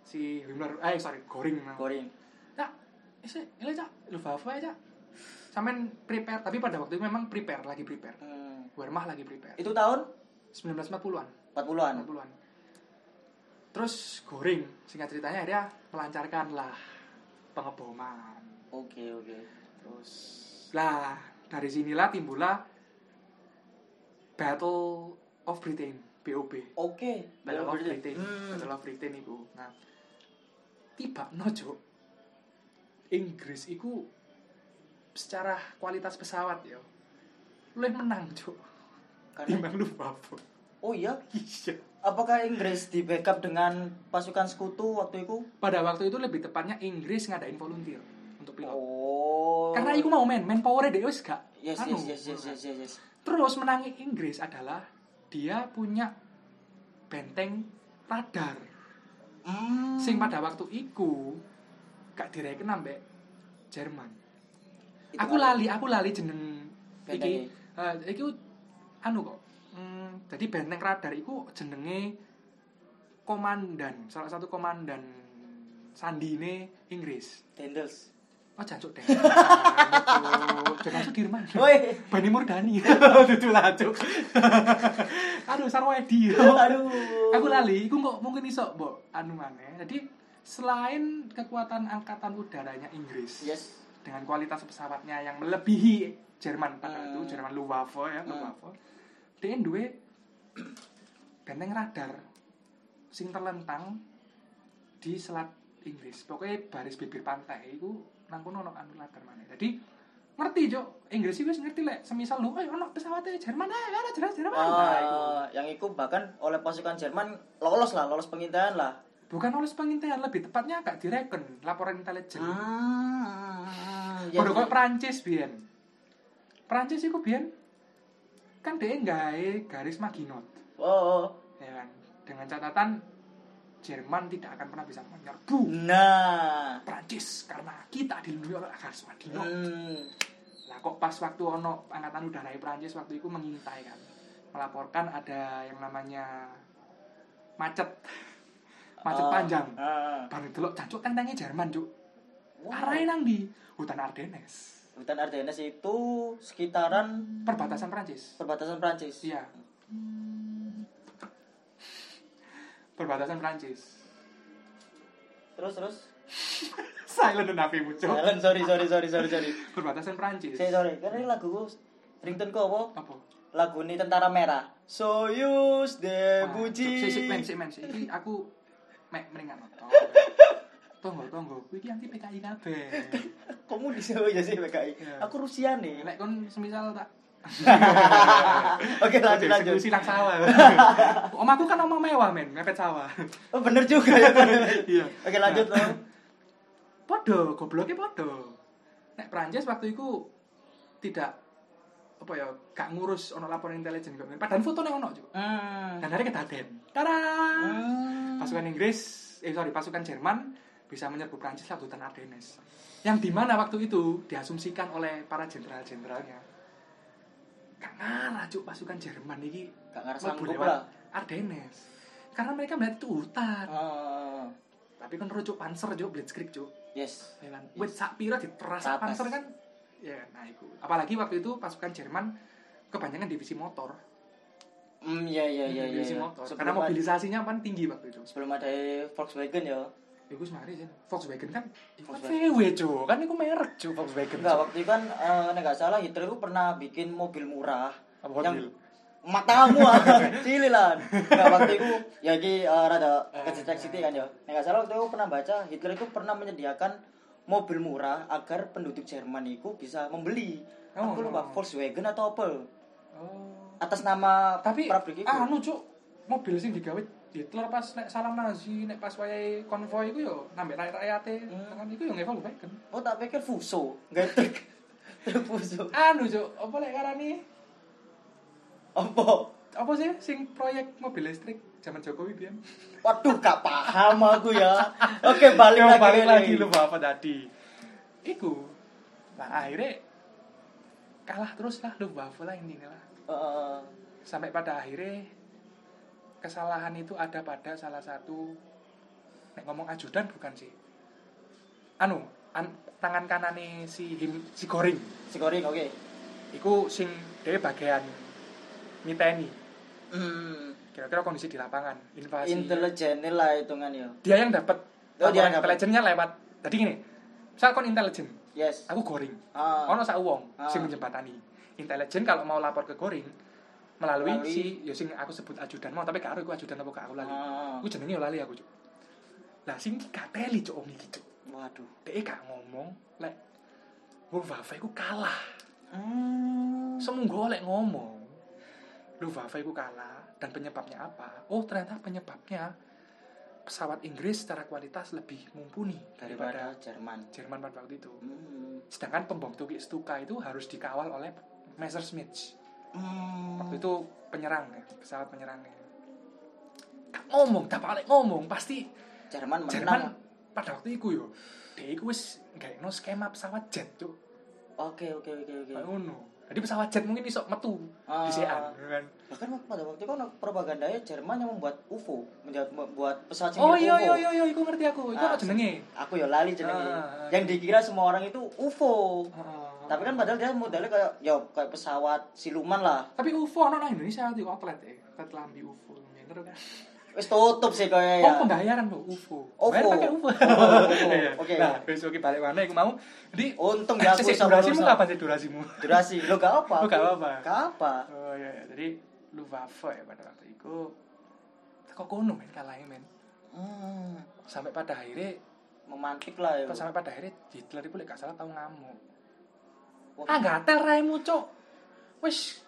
Si Himmler, eh sorry, Goring. mau. Goring. Cak, isi, ini cak, Luftwaffe ya cak. sampean prepare tapi pada waktu itu memang prepare lagi prepare Hmm. Wehrmacht lagi prepare Itu tahun 1940-an 40-an. 40-an terus goreng. Singkat ceritanya akhirnya melancarkan lah pengeboman. Oke, oke. terus lah dari sinilah timbullah Battle of Britain BOB Oke. Battle of Britain. Hmm. Battle of Britain itu nah tiba nojo Inggris itu secara kualitas pesawat ya lu menang cuk. Karena timbang lu babon Oh iya, iya apakah Inggris di backup dengan pasukan sekutu waktu itu? pada waktu itu lebih tepatnya Inggris ngadain volunteer untuk pilot Oh. karena itu mau main main power dia wis gak Yes, anu. yes, yes, yes, yes, yes, yes. terus menangi Inggris adalah dia punya benteng radar Hmm. sing pada waktu itu gak direken ambek Jerman Itu aku lali aku lali jeneng iki Bentenge. eh, iki anu kok jadi benteng radar itu jenenge komandan salah satu komandan sandine Inggris Dendels. oh jancuk deh jangan Sudirman Woi. Bani Murdani Dudu lacuk Aduh Sarwedi Aduh. Aku lali Iku kok mungkin iso mbok anu maneh Jadi selain kekuatan angkatan udaranya Inggris Yes. dengan kualitas pesawatnya yang melebihi Jerman pada Hmm. itu Jerman Luftwaffe ya Hmm. Luftwaffe dia duwe benteng radar sing terlentang di selat Inggris pokoknya baris bibir pantai itu nang kono ono anu radar mana jadi ngerti jo Inggris itu ngerti lek semisal lu ayo ono pesawatnya Jerman ayo ada jelas Jerman Nah, iku. Ah, yang itu bahkan oleh pasukan Jerman lolos lah, lolos pengintaian lah. bukan oleh pengintaian lebih tepatnya agak direken laporan intelijen Ah, ya, Padha ya. koyo Prancis biyen. Prancis iku biyen kan dia nggawe garis Maginot, Oh, ya kan? Dengan catatan Jerman tidak akan pernah bisa menyerbu Nah. Prancis karena kita dilindungi oleh garis Maginot. Hmm. Lah kok pas waktu ono angkatan udara Prancis waktu itu mengintai kan. Melaporkan ada yang namanya macet. Macet Oh, panjang. ah. Baru delok cancuk tentangnya Jerman, Cuk. Wow. Arahnya nang di hutan Ardennes. Hutan Ardennes itu sekitaran Perbatasan Prancis. perbatasan Prancis. Iya. Perbatasan Prancis. Terus terus. Silent napi muncul. Jalan, sorry sorry sorry sorry sorry. Perbatasan Prancis. Saya sorry, karena ini lagu ringtone ku apa? Apa? Lagu ini tentara merah. Soyuz de Buji. Si si men si men si aku mek nonton. Tunggu tunggu, kuwi iki anti PKI kabeh. Sini aja sih PKI. Iya. Aku Rusia nih. Lek kon semisal tak Oke lanjut lanjut. Nang sawah. Om aku kan omah mewah men, mepet sawah. Oh bener juga ya. Iya. Oke lanjut Nah, loh. Podo, gobloknya podo. Nek Prancis waktu itu tidak apa ya, gak ngurus ono laporan intelijen kok. Padahal fotonya ono juga. Hmm. Dan akhirnya ketaden. Tarang! Hmm. Pasukan Inggris, eh sorry, pasukan Jerman bisa menyerbu Prancis lewat hutan Ardennes. Yang di mana waktu itu diasumsikan oleh para jenderal-jenderalnya. Gak ngarah cuk pasukan Jerman ini Gak ngarah mlebu sanggup lah. Ardennes. Karena mereka melihat itu hutan. Oh. Tapi kan rujuk panser cuk, blitzkrieg cuk. Yes. Ya kan? Wait, sak pira diteras Tapas. panser kan? Ya, nah itu. Apalagi waktu itu pasukan Jerman kebanyakan divisi motor. Hmm, iya iya iya iya. divisi iya. motor. Sebelum Karena mobilisasinya kan tinggi waktu itu. sebelum ada Volkswagen ya. Iku semari sih. Volkswagen kan iku kan Volkswagen. VW, Cuk. Kan iku merek, Cuk, Volkswagen. Enggak, waktu itu kan eh, nek nggak salah Hitler itu pernah bikin mobil murah Apa yang Wheel? matamu ah cililan nggak waktu itu ya ki eh, rada Eh. kecetek sithik kan ya nek nggak salah waktu itu pernah baca Hitler itu pernah menyediakan mobil murah agar penduduk Jerman itu bisa membeli Oh, aku lupa oh. Volkswagen atau apa Oh. atas nama Tapi pabrik itu anu, Cuk, mobil sing digawe Hitler pas nek salam Nazi, nek pas wayahe konvoy iku yo nambah rakyat-rakyate. Hmm. Kan iku yo nge Volkswagen. oh tak pikir Fuso nggak truk truk Fuso Anu, Cuk, apa lek karani? apa Apa sih sing proyek mobil listrik zaman Jokowi biyen? waduh gak paham aku ya oke balik lagi balik lagi lu apa tadi iku nah akhirnya kalah terus lah lu Buffalo lah ini lah Eh, sampai pada akhirnya kesalahan itu ada pada salah satu nek ngomong ajudan bukan sih anu an, tangan kanane si him, si Goring. Si Goring oke. Iku sing dhewe bagian miteni. Hmm. Kira-kira kondisi di lapangan, invasi. Intelijen lah hitungan ya. Dia yang dapat Oh, dia intelijennya lewat. Tadi gini, misal kon intelijen, Yes. aku Goring. Ah. Ono sak wong Ah. sing menjembatani. Intelijen kalau mau lapor ke Goring melalui, Melalui- si ya sing aku sebut ajudan mau tapi karo iku ajudan apa aku lali. Aku jenenge yo lali aku, Cuk. Lah sing kateli cuk om iki, Cuk. Waduh. Dek gak ngomong lek Luftwaffe iku kalah. Hmm. Semunggo lek ngomong Luftwaffe iku kalah dan penyebabnya apa? Oh, ternyata penyebabnya pesawat Inggris secara kualitas lebih mumpuni daripada daripada Jerman. Jerman pada waktu itu. Hmm. Sedangkan pembom Tuki Stuka itu harus dikawal oleh Messerschmitt. Hmm. Waktu itu penyerang ya, pesawat penyerangnya. Gak ngomong, dapat lek ngomong pasti Jerman menang. Jerman pada waktu itu yo. Dia iku wis no skema pesawat jet, Cuk. Oke oke oke oke. Kayak ngono. Jadi pesawat jet mungkin iso metu Ah. di kan. Bahkan pada waktu itu kan propagandanya Jerman yang membuat UFO, membuat, membuat pesawat sing Oh iya UFO. iya iya iya, iku ngerti aku. Iku Ah, apa jenenge? Aku ya lali jenenge. Ah, ah. Yang dikira semua orang itu UFO. Heeh. Tapi kan padahal dia modelnya kayak ya kayak pesawat siluman lah. tapi UFO ono nang Indonesia di outlet ya. Outlet lambi UFO. Bener kan? Wis tutup sih kayak Oh, ya. pembayaran loh UFO. UFO. Bayar pakai UFO. Oke. Nah, wis oke balik mana iku mau. Jadi Untung ya aku sama durasimu kapan sih durasimu? Durasi. Lo gak apa. Lo gak apa-apa. Gak apa. Oh iya, iya. jadi Luftwaffe ya pada waktu itu kok kono men kalahnya men Hmm. sampai pada akhirnya Memantik lah ya. sampai pada akhirnya Hitler itu lek gak salah tau ngamuk. Ah gatel raimu cok wis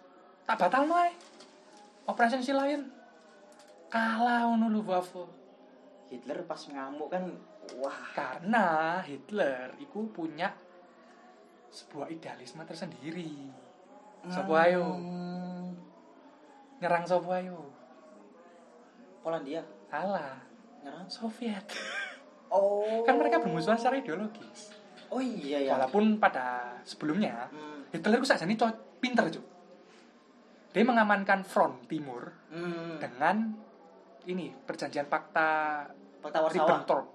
tak batal ae Operation Sea Lion kalah ngono Luftwaffe Hitler pas ngamuk kan wah. karena Hitler itu punya sebuah idealisme tersendiri Sapa ayo? Hmm. nyerang sopo ayo Polandia salah nyerang. Soviet Oh. kan mereka bermusuhan secara ideologis Oh iya ya. walaupun pada sebelumnya Hmm. Hitler itu saja cok pinter cok dia mengamankan front timur Hmm. dengan ini perjanjian fakta Fakta Warsawa. Ribbentrop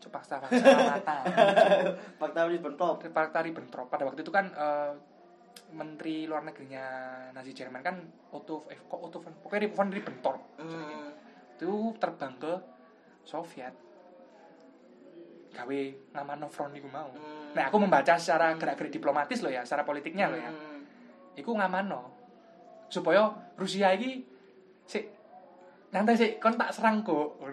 coba fakta Warsawa Fakta Ribbentrop. fakta Ribbentrop pada waktu itu kan eh, menteri luar negerinya Nazi Jerman kan Otto eh, kok Otto von pokoknya von Ribbentrop Hmm. itu terbang ke Soviet gawe ngamano front iku mau Hmm. nah aku membaca secara gerak-gerik diplomatis loh ya secara politiknya loh ya Hmm. iku ngamano supaya Rusia ini sih nanti sih kon tak serang kok Oh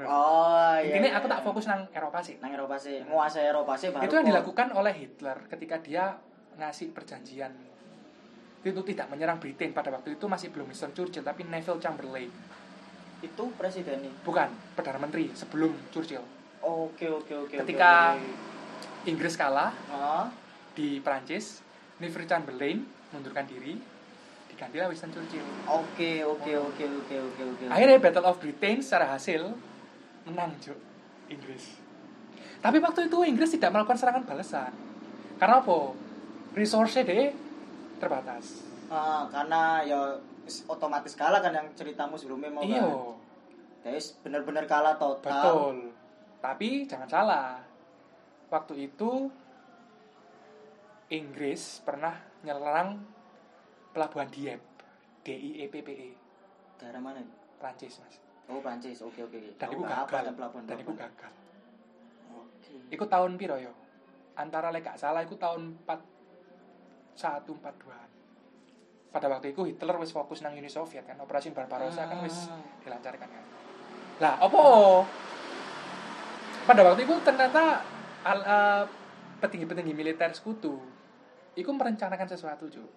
iya. intinya iya, aku tak iya. fokus nang Eropa sih nang Eropa sih, nguasai Eropa sih baru. itu yang dilakukan oleh Hitler ketika dia ngasih perjanjian itu tidak menyerang Britain pada waktu itu masih belum Winston Churchill tapi Neville Chamberlain Itu presiden nih. bukan perdana menteri sebelum Churchill Oke oke oke. Ketika- oke. Inggris kalah Ah, di Prancis Neville Chamberlain mundurkan diri digantilah Winston Churchill Oke oke oke oke oke oke. akhirnya Battle of Britain secara hasil menang Cuk, Inggris tapi waktu itu Inggris tidak melakukan serangan balasan karena apa resource deh terbatas Ah, karena ya otomatis kalah kan yang ceritamu sebelumnya mau iya kan. Benar-benar kalah total. betul tapi jangan salah waktu itu Inggris pernah nyerang pelabuhan Dieppe D I E P P E Daerah mana? Prancis mas Oh Prancis. Oke oke oke. dan itu gagal dan itu gagal Oke. Iku tahun piro yo? Antara lek gak salah iku tahun 41 42. Pada waktu itu Hitler wis fokus nang Uni Soviet kan, operasi Barbarossa kan wis Ah. dilancarkan kan. Lah, opo? Pada waktu itu ternyata al, eh, petinggi-petinggi militer sekutu itu merencanakan sesuatu, Cuk.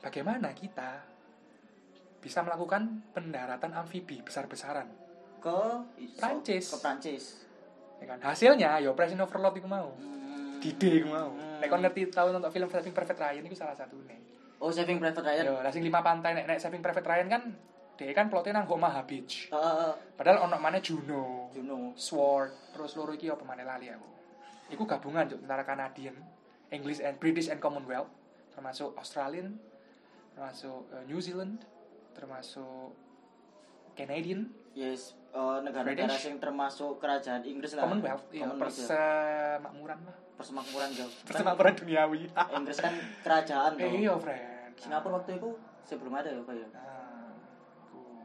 Bagaimana kita bisa melakukan pendaratan amfibi besar-besaran ke Prancis. Ke Prancis. ya kan hasilnya ya Operation Overlord itu mau Hmm. Dide iku mau. Hmm. Nek ngerti tahu nonton film Saving Private Ryan itu salah satu nih. Oh Saving Private Ryan. Yo, sing lima pantai nek, nek Saving Private Ryan kan dia kan plotnya nang Omaha Beach. Heeh. Padahal ono mana Juno, Juno. Sword, terus loro iki apa mana lali aku. Iku gabungan juk antara Canadian, English and British and Commonwealth, termasuk Australian, termasuk eh, New Zealand, termasuk Canadian yes eh, negara-negara British. yang termasuk kerajaan Inggris lah Commonwealth ya Commonwealth ya. persemakmuran lah persemakmuran jauh persemakmuran duniawi Inggris kan kerajaan eh tuh iya friend Singapura waktu itu sebelum ada ya kayak nah, ku-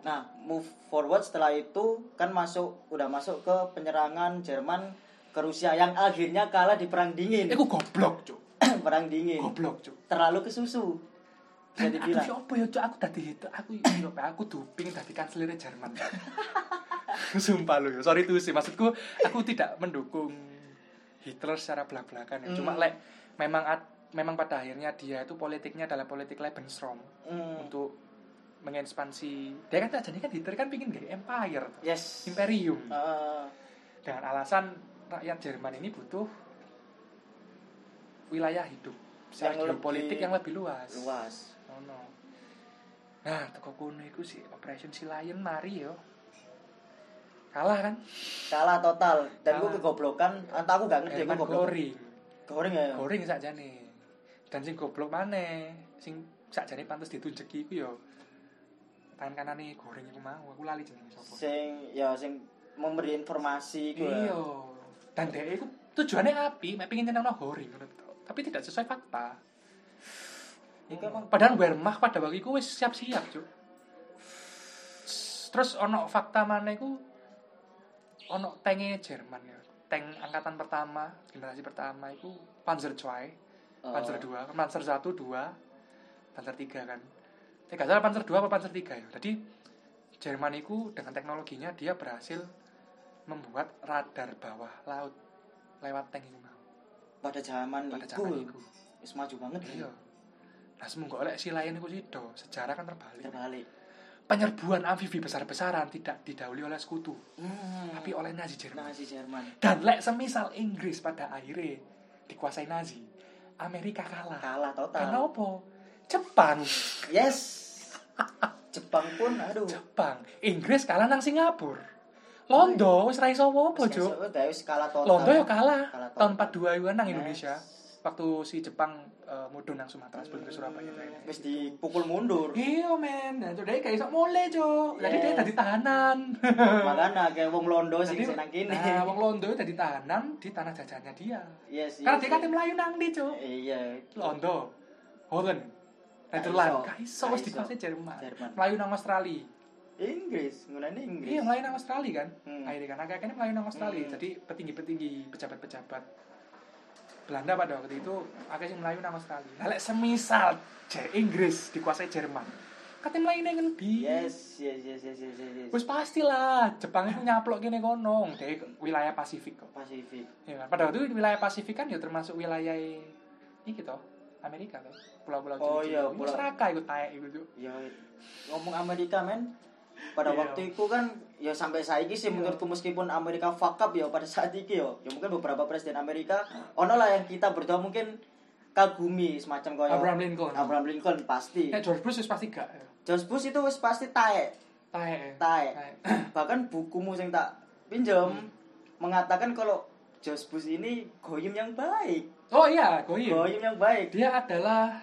nah move forward setelah itu kan masuk udah masuk ke penyerangan Jerman ke Rusia yang akhirnya kalah di perang dingin. Eh ku goblok cuk. Perang dingin. Goblok cuk. Terlalu kesusu bisa aku dibilang. siapa ya cuk? Aku tadi itu aku yo aku duping tadi kanselir Jerman. Sumpah lu ya. Sorry tuh sih maksudku aku tidak mendukung Hitler secara belak-belakan ya. Cuma Hmm. lek memang ad- memang pada akhirnya dia itu politiknya adalah politik Lebensraum Hmm, untuk mengekspansi dia kan jadi kan Hitler kan pingin gaya empire yes imperium Eh, dengan alasan rakyat Jerman ini butuh wilayah hidup Yang lebih geopolitik yang lebih luas luas Oh, no. Nah, teko kono iku sih Operation Sea Lion mari yo. Kalah kan? kalah total dan gue kegoblokan entah aku gak ngerti gue goblok Goring. goreng ya Goring sakjane. Dan sing goblok maneh, sing sakjane pantes ditunjeki iku yo. Tangan kanane Goring iku mau, aku lali jenenge sapa. sing ya sing memberi informasi gue Iya. Dan dia iku tujuannya api, mek pengin nyenengno Goring ngono to. Tapi tidak sesuai fakta. Iku emang Padahal Wehrmacht pada waktu itu wis siap-siap, Cuk. Terus ono fakta mana iku ono tanknya Jerman ya. Tank angkatan pertama, generasi pertama itu Panzer II, Panzer II, Panzer 1, 2, Panzer 3 kan. Gak salah Panzer 2 apa Panzer 3 ya. Jadi Jerman itu dengan teknologinya dia berhasil membuat radar bawah laut lewat tank itu pada zaman Pada zaman itu. wis maju banget Iya. Nah, semoga oleh si lain itu sido, sejarah kan terbalik. terbalik Penyerbuan amfibi besar-besaran tidak didahului oleh sekutu, hmm. tapi oleh Nazi Jerman. Nazi Jerman Dan lek semisal Inggris pada akhirnya dikuasai Nazi, Amerika kalah. kalah total Karena apa? Jepang, yes Jepang pun aduh Jepang, Inggris kalah nang Singapura. Londo wis ra iso wis kalah total Londo ya kalah. Tahun 42 itu nang. Indonesia. Waktu si Jepang eh, mudun nang Sumatera sebelum ke Surabaya. wis dipukul mundur Iya men, nah jadi kayak iso mulai cok. Jadi dia tadi tahanan. makanya kayak wong Londo sing senang kini Nah, wong Londo tadi tahanan di tanah jajannya dia. yes Karena dia kan. Melayu nang di cok. iya Londo, Holland, Netherlands, iso. gak iso Gak wis dikuasai Jerman. Melayu nang Australia. Inggris nggunanya Inggris Iya, Melayu nang Australia kan. Hmm. Akhirnya kan akhirnya Melayu nang Australia. Hmm. Jadi petinggi-petinggi pejabat-pejabat Belanda pada waktu itu akhirnya Melayu nang Australia. Lek semisal Inggris dikuasai Jerman. Katanya Melayu nang ngendi? yes yes yes yes yes yes. Wis pastilah Jepang itu nyaplok gini kono dari wilayah Pasifik kok. Pasifik Ya kan? Pada waktu itu wilayah Pasifik kan ya termasuk wilayah iki toh, Amerika toh. Pulau-pulau Oh, iya, pulau- Seraka iku taek iku Cuk. ya ngomong Amerika men pada Iya. waktu itu kan ya sampai saiki sih Iya. menurutku meskipun Amerika fuck up ya pada saat itu ya ya mungkin beberapa presiden Amerika ono lah yang kita berdua mungkin kagumi semacam kayak Abraham Lincoln. Abraham Lincoln pasti Kayak George Bush wis pasti gak. ya. George Bush itu wis pasti ya. taek Taek. bahkan bukumu yang tak pinjam Hmm. mengatakan kalau George Bush ini goyim yang baik Oh iya, Goyim. goyim yang baik Dia adalah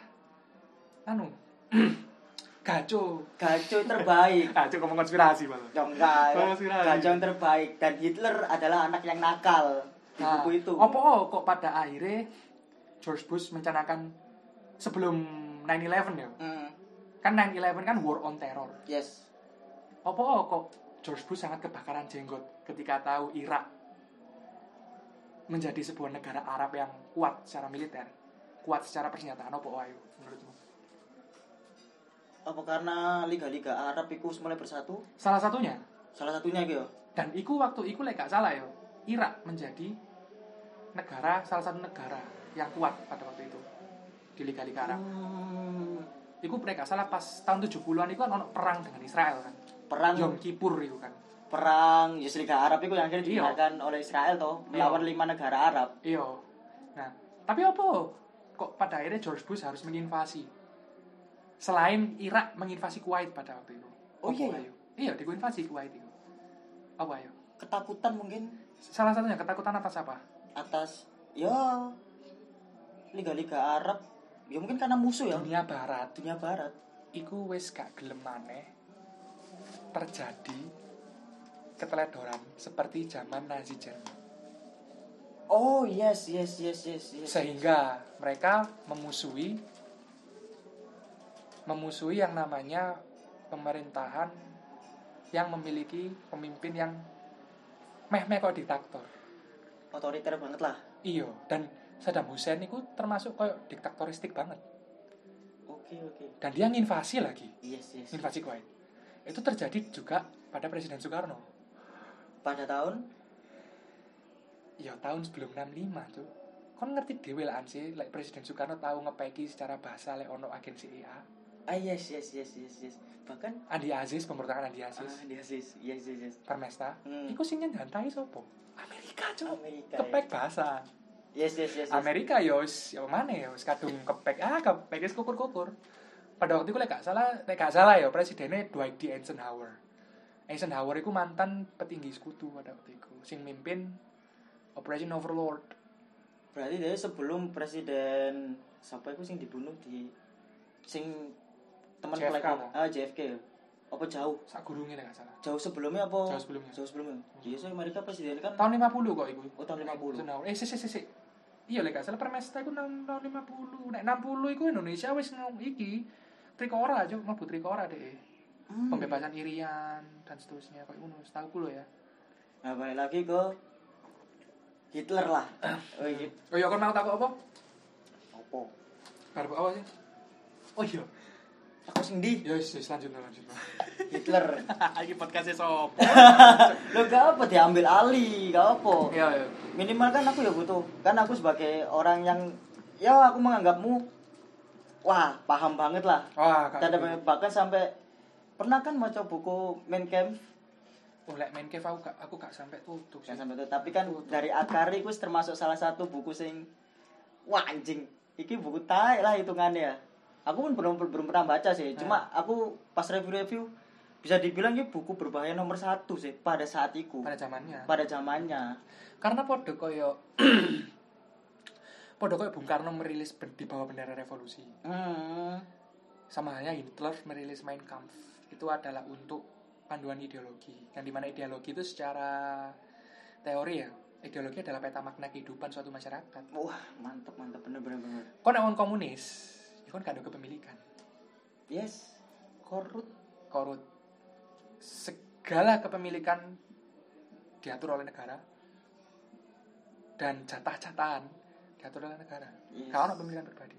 anu gaco. gaco terbaik Gaco ngomong konspirasi malah. Ya enggak, Siraj. gaco yang terbaik dan Hitler adalah anak yang nakal di Nah, buku itu. Apa kok pada akhirnya George Bush mencanangkan sebelum 9/11 ya? Hmm, Kan 9/11 kan war on terror. yes. Apa kok George Bush sangat kebakaran jenggot ketika tahu Irak menjadi sebuah negara Arab yang kuat secara militer, kuat secara persenjataan apa ayo menurutmu? Apa karena liga-liga Arab itu mulai bersatu? Salah satunya Salah satunya gitu. dan iku waktu iku lek gak salah ya, Irak menjadi negara salah satu negara yang kuat pada waktu itu di liga-liga Arab. Hmm, Iku mereka salah pas tahun 70-an itu kan ono perang dengan Israel kan. perang Yom Kippur itu kan. Perang yes, liga Arab itu yang akhirnya Iya. dimenangkan oleh Israel toh melawan lima negara Arab. Iya. Nah, tapi apa? Kok pada akhirnya George Bush harus menginvasi? Selain Irak menginvasi Kuwait pada waktu itu. Oh, iya, iya? ayo? Iya, diinvasi Kuwait itu. Apa ayo? Ketakutan mungkin Salah satunya ketakutan atas apa? atas ya liga-liga Arab ya mungkin karena musuh ya Dunia Barat. dunia barat Iku wis gak gelem maneh terjadi keteledoran seperti zaman Nazi Jerman. Oh yes yes yes yes yes. Sehingga mereka memusuhi memusuhi yang namanya pemerintahan yang memiliki pemimpin yang meh-meh kok diktator. otoriter banget lah. Iya, dan Saddam Hussein itu termasuk kayak diktatoristik banget. Oke oke. Dan dia nginvasi lagi, Yes yes. invasi Kuwait. Itu terjadi juga pada Presiden Soekarno. Pada tahun Ya tahun sebelum 65 tuh. Kon ngerti dhewe lah sih, like Presiden Soekarno tahu ngepeki secara bahasa lek ono agen CIA. ah yes yes yes yes yes. Bahkan Andi Aziz, pemberontakan Andi ah Aziz, yes yes yes yes yes. Permesta. Hmm. Iku sing nyantai sopo? Amerika, Cuk. Amerika. Kepek ya. bahasa. Yes yes yes. yes. Amerika wis ya mana wis kadung kepek ah kepek wis kukur-kukur. Pada waktu itu lek gak salah, lek gak salah ya presidennya Dwight D. Eisenhower. Eisenhower itu mantan petinggi sekutu pada waktu itu, sing mimpin Operation Overlord. Berarti dia sebelum presiden siapa itu sing dibunuh di sing teman JFK ah JFK. Apa jauh? Sak gurunge lek gak salah. Jauh sebelumnya apa? Jauh sebelumnya. Jauh sebelumnya. Iya, so Amerika presiden kan Tahun 50 kok iku. Oh, tahun 50. Eisenhower. Eh, sik sik sik. Iya lek gak salah Permesta iku tahun tahun 50. Nek 60 iku Indonesia wis ngomong iki. Trikora aja, mlebu Trikora deh. Hmm. Pembebasan Irian dan seterusnya kok ngono, setahu lho ya. Nah, balik lagi ke Hitler lah. Oh, iya. Oh iya, kon mau takut apa? Apa? Karep apa sih? Oh iya. Aku sing di Ya wis wis, lanjut lanjut. Hitler. Iki podcastnya sop. Lo gak apa diambil alih, gak apa. Iya, iya. Minimal kan aku ya butuh. Kan aku sebagai orang yang ya aku menganggapmu wah, paham banget lah. Wah, bahkan sampai pernah kan baca buku Main Camp Oh, lek main cave aku gak aku gak sampai tutup sih. Jangan sampai itu. Tapi kan dari Akari itu termasuk salah satu buku sing wah anjing. Iki buku tai lah hitungannya ya. Aku pun belum belum pernah baca sih. Cuma aku pas review-review bisa dibilang ini buku berbahaya nomor satu sih pada saat itu. Pada zamannya. Pada zamannya. Karena podo koyo podo koyo Bung Karno merilis di bawah bendera revolusi. Hmm. Sama halnya Hitler merilis Mein Kampf. Itu adalah untuk panduan ideologi. Yang di mana ideologi itu secara teori ya, ideologi adalah peta makna kehidupan suatu masyarakat. Wah, mantep mantep bener bener bener. Kau wong komunis, itu kan gak ada kepemilikan. Yes. Korut. Korut. Segala kepemilikan diatur oleh negara dan jatah-jatahan diatur oleh negara. Yes. Kalau pemilikan pribadi.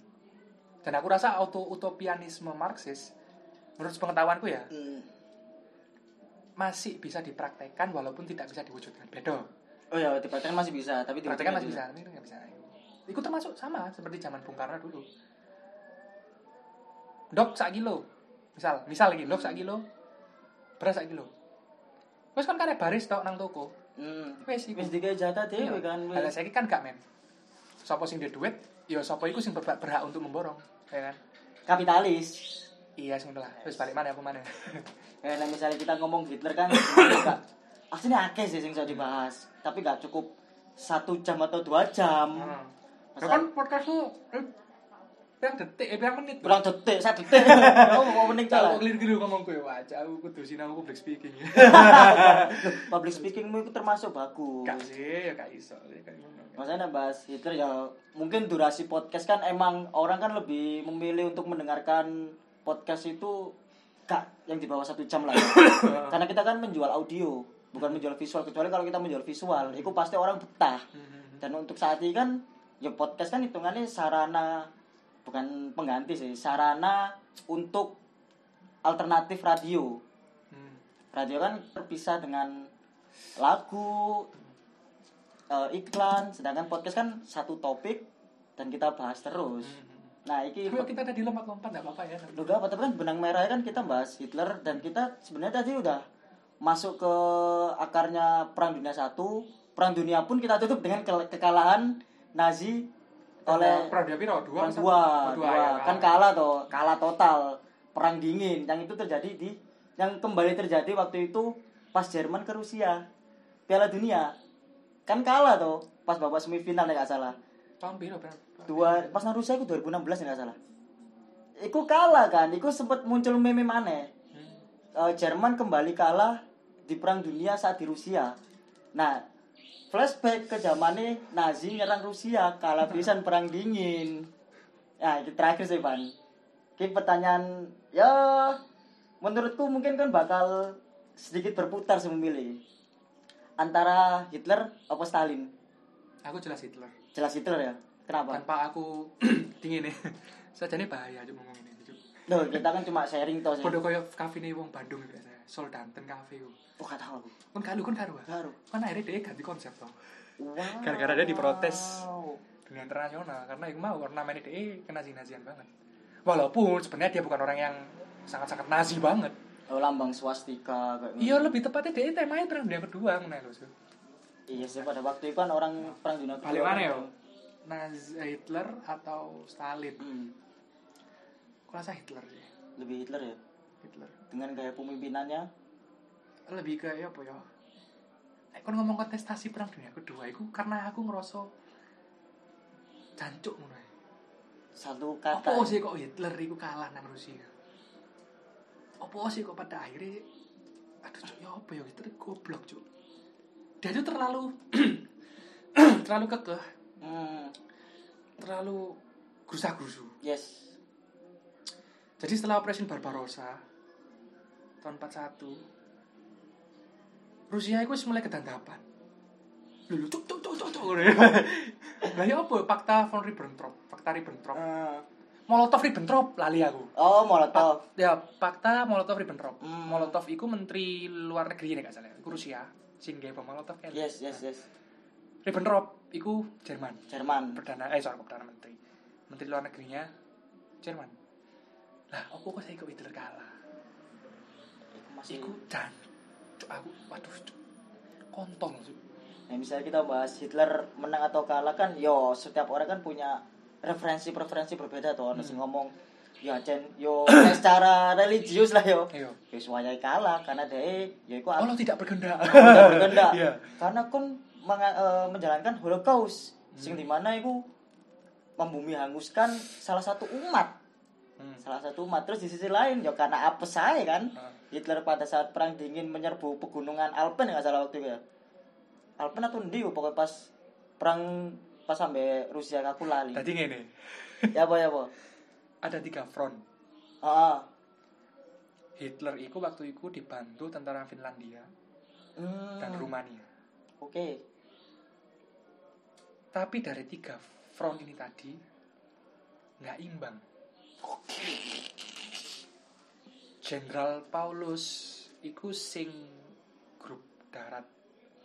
Dan aku rasa auto utopianisme Marxis menurut pengetahuanku ya Hmm. masih bisa dipraktekkan walaupun tidak bisa diwujudkan. Beda. Oh ya, dipraktekkan masih bisa, tapi Praktekkan masih bisa, ini nggak bisa. Itu termasuk sama seperti zaman Bung Karno dulu. Dok sak kilo. Misal, misal lagi dok sak kilo. Beras sak kilo. Wes kan karek baris tok nang toko. Hmm. Wes digawe jatah dhewe Iya. kan. Wis. saiki kan gak men. Sapa sing duit, ya sapa iku sing berhak, berhak untuk memborong, ya kan? Kapitalis. Iya sing lah. Wis balik mana aku mana. Ya, nah, misalnya kita ngomong Hitler kan enggak aslinya akeh sih yang dibahas, tapi nggak cukup satu jam atau dua jam. Hmm. Masa- kan podcastmu eh, pirang detik, eh pirang menit. Kurang detik, satu detik. Kamu mau mending Kalau salah. keliru-keliru ngomong gue, wah, aku kudu sinau public speaking. Public speakingmu itu termasuk bagus. Gak sih, ya gak iso. Ya. Maksudnya bahas Hitler ya mungkin durasi podcast kan emang orang kan lebih memilih untuk mendengarkan podcast itu gak yang di bawah satu jam lah ya. Karena kita kan menjual audio, bukan menjual visual. Kecuali kalau kita menjual visual, itu pasti orang betah. Mhm. Dan untuk saat ini kan ya podcast kan hitungannya sarana bukan pengganti sih, sarana untuk alternatif radio. Hmm. Radio kan terpisah dengan lagu, eh, iklan, sedangkan podcast kan satu topik dan kita bahas terus. Nah, iki Kalau kita tadi lompat-lompat gak apa-apa ya. Udah apa tapi kan benang merahnya kan kita bahas Hitler dan kita sebenarnya tadi udah masuk ke akarnya Perang Dunia Satu. Perang Dunia pun kita tutup dengan ke- kekalahan Nazi oleh Perang Dunia Piro? Dua? Perang apa dua? Oh, dua. ya, kan kalah toh, kalah total. Perang dingin yang itu terjadi di yang kembali terjadi waktu itu pas Jerman ke Rusia. Piala Dunia. Kan kalah toh pas babak semifinal ya nggak salah. Tahun piro, Bang? Dua pas Rusia itu 2016 ya nggak salah. Iku kalah kan, iku sempet muncul meme mana? Hmm. eh, Jerman kembali kalah di perang dunia saat di Rusia. Nah, flashback ke zamannya Nazi nyerang Rusia, kalah pisan perang dingin. Nah, itu terakhir sih, Van. Ini pertanyaan ya menurutku mungkin kan bakal sedikit berputar sih memilih antara Hitler apa Stalin. Aku jelas Hitler. Jelas Hitler ya. Kenapa? Tanpa aku dingin nih. Sajane bahaya cuk ngomong ini cuk. Loh, kita kan cuma sharing toh sih. Padha koyo kafe nih wong Bandung biasa. Sol Danten Cafe ku. Oh, gak tahu aku. Kan kalu kan karo. Baru. Kan akhirnya dia ganti konsep toh. Wow. Gara-gara dia diprotes. dunia internasional karena yang mau ornamen dia kena nazian banget walaupun sebenarnya dia bukan orang yang sangat-sangat nazi banget Oh, lambang swastika kayak iya lebih tepatnya dia temanya perang dunia kedua lo sih Iya sih pada waktu itu kan orang perang dunia paling mana ya Nazi Hitler atau Stalin Hmm, aku rasa Hitler sih lebih Hitler ya. Hitler Dengan gaya pemimpinannya. lebih ke ya apa ya kon ngomong kontestasi perang dunia kedua itu karena aku ngerasa jancuk ngono ae. Satu kata. Apa sih kok Hitler itu kalah nang Rusia? Apa sih kok pada akhirnya aduh cuk ya apa ya Hitler goblok cuk. Dia itu terlalu terlalu kekeh, Hmm, terlalu gerusa-gerusu. yes. Jadi setelah operasi Barbarossa tahun 41 Rusia itu mulai cuk cuk cuk cuk cuk. ngono ya. Lah ya apa fakta von Ribbentrop, fakta Ribbentrop. Hmm. Molotov Ribbentrop lali aku. Oh, Molotov. Ya, fakta Molotov Ribbentrop. Hmm. Molotov itu menteri luar negeri nih gak salah. Iku Rusia. Sing gawe bom Molotov kan. Yes, yes, yes. Ribbentrop iku Jerman. Jerman. Perdana eh sorry perdana menteri. Menteri luar negerinya Jerman. Lah, apa kok saya ikut Hitler kalah? Iku masih Iku dan aku waduh. Kontol cuk. Nah, misalnya kita bahas Hitler menang atau kalah kan, yo setiap orang kan punya referensi-preferensi berbeda tuh. Ada sing ngomong, ya Cen, yo secara religius lah yo. Ayo. Ya wayai kalah karena dia ya iku Allah tidak berkehendak. tidak berkehendak. Iya. Karena menga- eh, menjalankan Holocaust, Hmm. sing di mana itu membumi hanguskan salah satu umat, Hmm. salah satu umat. Terus di sisi lain, ya karena apa saya kan, Ah. Hitler pada saat perang dingin menyerbu pegunungan Alpen nggak salah waktu itu ya. Alpen atau ndi pokoknya pas perang pas sampai Rusia aku lali. Tadi ngene. ya apa ya apa. Ada tiga front. Ah, Hitler itu waktu itu dibantu tentara Finlandia hmm, dan Rumania. Oke. Tapi dari tiga front ini tadi nggak imbang. Jenderal Paulus iku sing grup darat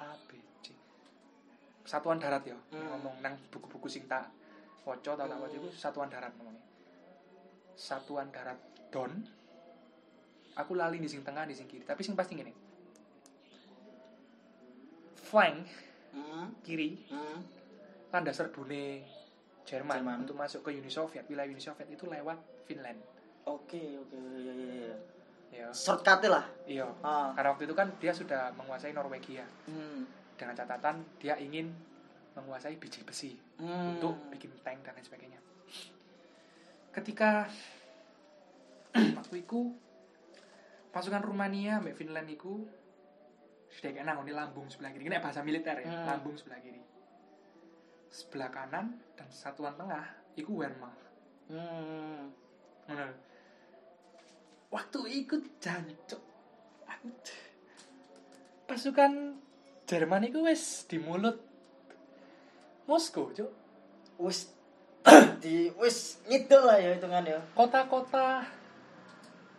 A B C. Satuan darat ya. Hmm. Ngomong nang buku-buku sing tak waca tak tak waca iku satuan darat ngomongnya. Satuan darat Don. Aku lali di sing tengah di sing kiri, tapi sing pasti gini. Flank Hmm, kiri hmm. landas serbune Jerman, Jerman. untuk masuk ke Uni Soviet wilayah Uni Soviet itu lewat Finland Oke, oke, iya, iya, iya. ya Shortcut lah. iya Ah. karena waktu itu kan dia sudah menguasai Norwegia Hmm. dengan catatan dia ingin menguasai biji besi Hmm. untuk bikin tank dan lain sebagainya ketika waktu itu pasukan Rumania mbak Finland itu sudah kayak nang ini lambung sebelah kiri ini bahasa militer ya Hmm. lambung sebelah kiri sebelah kanan dan satuan tengah itu Wehrmacht Hmm. Ngono. Waktu ikut jancuk aku pasukan Jerman itu wes di mulut Moskow, Cuk. Wis di wis ngidul lah ya hitungan ya. Kota-kota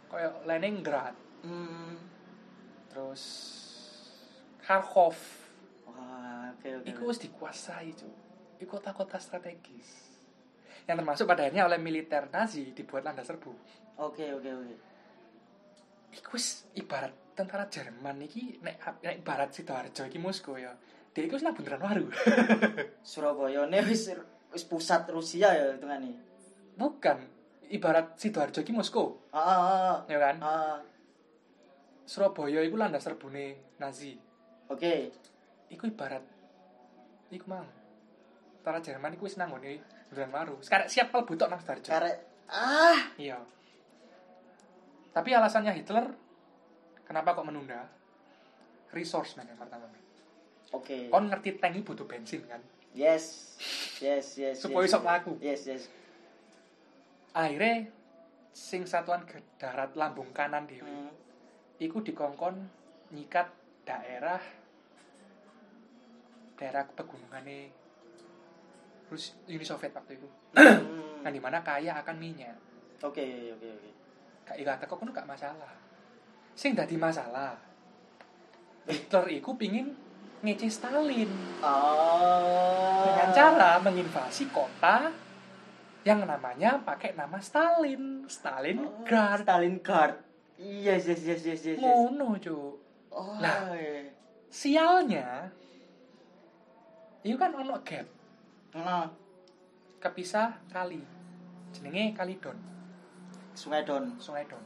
kayak Leningrad, Hmm. terus Kharkov, Wah, oke oke. itu dikuasai, Cuk. Itu kota-kota strategis. Yang termasuk pada akhirnya oleh militer Nazi dibuat landas serbu. Oke oke oke. Iku wis ibarat tentara Jerman iki nek nek ibarat Sidoarjo iki Moskow ya. Dia iku wis bundaran waru. Surabaya wis pusat Rusia ya hitungannya. Bukan ibarat Sidoarjo iki Moskow, Ah, ah, ah. ya kan? ah. Surabaya iku landas serbune Nazi. Oke. Iku ibarat iku mang. Tentara Jerman iku wis nang ngene bundaran waru. Sekarang siap mlebu tok nang Sidoarjo. Karek ah Iya. Tapi alasannya Hitler Kenapa kok menunda? Resource man yang pertama. Oke. Kon ngerti tank itu butuh bensin kan? Yes. Yes, yes. Supaya yes, iso yes. Yes, yes. Akhirnya sing satuan ke darat lambung kanan dhewe. Hmm. Iku dikongkon nyikat daerah daerah pegunungannya Rus Uni Soviet waktu itu. Hmm. Nah, di mana kaya akan minyak. Oke, oke, oke. Gak ikat teko kono gak masalah. Sing dadi masalah. Hitler iku pingin ngece Stalin Oh. dengan cara menginvasi kota yang namanya pakai nama Stalin, Stalingrad. Stalingrad. Yes, yes, yes, yes, yes. yes. Ngono, Cuk. Oh. Nah. iya. Sialnya itu kan ono gap, Nah, kepisah kali. Jenenge Kali Don, Sungai Don. Sungai Don.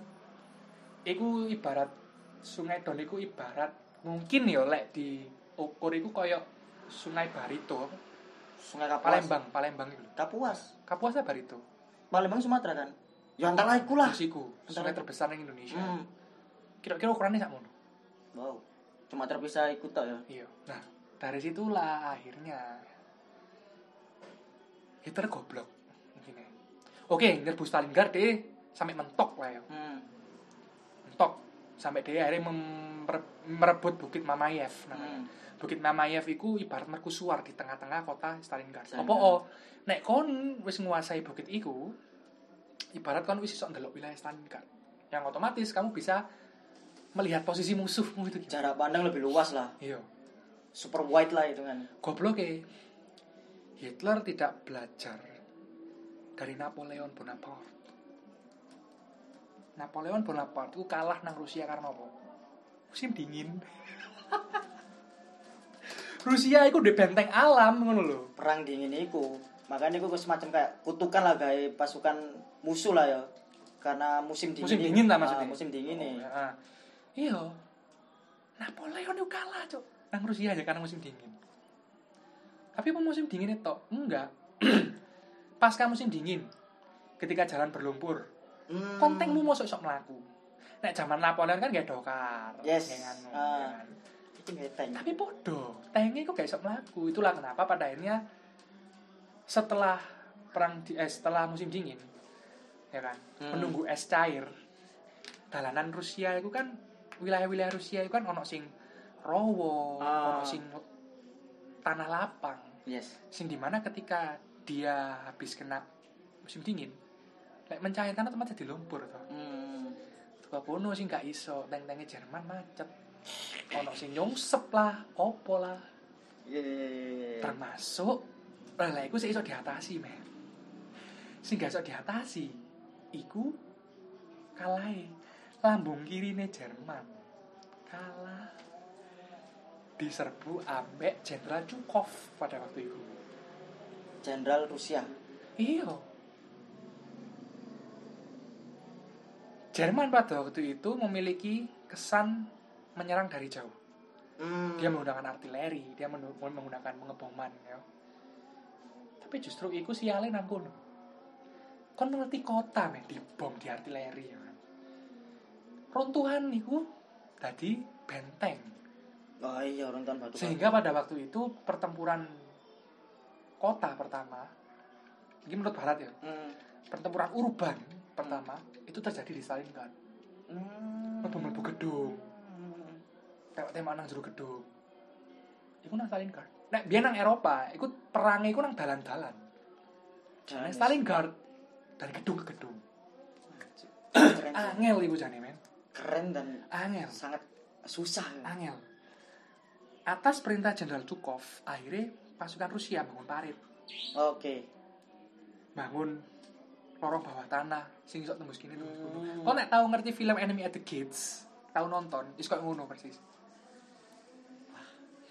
Iku ibarat Sungai Don iku ibarat mungkin ya lek di ukur iku koyo Sungai Barito, Sungai Kapuas. Palembang, Palembang itu. Kapuas. Kapuasnya Barito. Palembang Sumatera kan? Ya antara iku lah. Terus iku, sungai terbesar di Indonesia. Hmm. Kira-kira ukurannya sak ngono. Wow. Cuma terpisah ikut tok ya. Iya. Nah, dari situlah akhirnya Hitler goblok. Oke, nyerbu Stalingrad deh sampai mentok lah ya. Hmm. Mentok sampai dia akhirnya merebut Bukit Mamayev namanya. Hmm. Bukit Mamayev iku ibarat merkusuar di tengah-tengah kota Stalingrad. Apa oh, nek kon wis nguasai bukit iku, ibarat kon wis iso ndelok wilayah Stalingrad. Yang otomatis kamu bisa melihat posisi musuhmu itu. Jarak pandang lebih luas lah. Iya. Super wide lah itu kan. Goblok ya. Hitler tidak belajar dari Napoleon Bonaparte. Napoleon Bonaparte itu kalah nang Rusia karena apa? Musim dingin. Rusia itu udah benteng alam ngono lho. Perang dingin iku. Makanya iku semacam kayak kutukan lah gawe pasukan musuh lah ya. Karena musim dingin. Musim dingin lah Ah, maksudnya. musim dingin nih. Oh, ya. Iya. Napoleon itu kalah, Cuk. Nang Rusia aja karena musim dingin. Tapi apa musim dingin itu? Enggak. Pasca musim dingin, ketika jalan berlumpur, Hmm. kontengmu mau sok melaku. Nek zaman Napoleon kan gak dokar. Yes. Ah. kan. Iki ngeteng. Tapi podo, tanknya kok gak sok melaku. Itulah kenapa pada akhirnya setelah perang di, eh, setelah musim dingin, ya kan, Hmm. menunggu es cair, dalanan Rusia itu kan wilayah-wilayah Rusia itu kan ono sing rowo, Ah. ono sing tanah lapang, Yes. sing di mana ketika dia habis kena musim dingin, lek mencairkan otomatis jadi lumpur toh. Hmm. Coba kono sing gak iso, tank-tanknya Jerman macet. Ono sing nyungsep lah, opo lah. Iya, iya, iya, iya. termasuk lah iku sih iso diatasi men sing gak iso diatasi iku kalah lambung kirine Jerman kalah diserbu ambek Jenderal Chukov pada waktu itu Jenderal Rusia. iya Jerman pada waktu itu memiliki kesan menyerang dari jauh. Hmm. dia menggunakan artileri dia menggunakan pengeboman ya. Tapi justru itu sialnya nang kono. Kon ngerti kota men dibom di artileri ya kan. Runtuhan niku tadi benteng. Oh iya, orang tahun batu. sehingga pada waktu itu pertempuran kota pertama ini menurut barat ya. Hmm. pertempuran urban pertama itu terjadi di Stalingrad Hmm. mlebu-mlebu gedung Hmm. tembak-tembak nang jero gedung. Iku nang Stalingrad. Nek biyen nang Eropa, iku perangnya iku nang dalan-dalan. Jalan Stalingrad dari gedung ke gedung. Angel iku jane men. keren dan Angel, sangat susah. ya. angel. Atas perintah Jenderal Chukov, akhirnya pasukan Rusia bangun parit, Oke. bangun lorong bawah tanah sing iso tembus kene tembus kono. Hmm. Kau nek tahu ngerti film Enemy at the Gates, tahu nonton, wis koyo ngono persis.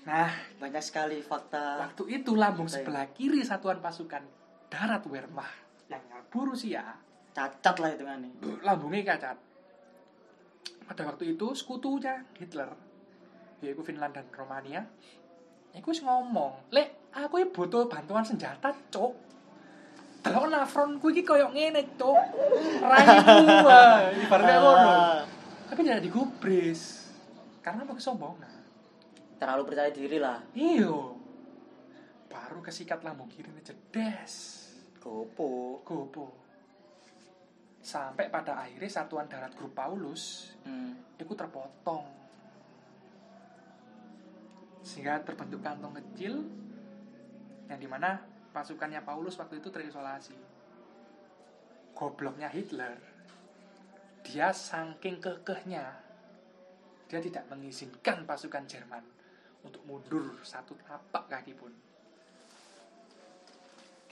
Nah, Banyak sekali fakta. Waktu itu lambung Baik. sebelah kiri satuan pasukan darat Wehrmacht yang nyerbu Rusia, Cacat lah itu kan nih. lambungnya kacat. Pada waktu itu sekutunya Hitler, yaitu Finland dan Romania, wis ngomong, lek aku butuh bantuan senjata, cok. Kalau na frontku iki koyo ngene, cok. Raiku, wah, ibaratnya ngono. Ah, Tapi tidak digubris. Karena apa kesombongan? terlalu percaya diri lah Iyo. Baru kesikat lambung kiri ini jedes. gopo Gopo. Sampai pada akhirnya satuan darat grup Paulus hmm. itu terpotong. Sehingga terbentuk kantong kecil yang di mana pasukannya Paulus waktu itu terisolasi. Gobloknya Hitler, dia saking kekehnya, dia tidak mengizinkan pasukan Jerman untuk mundur satu tapak kaki pun.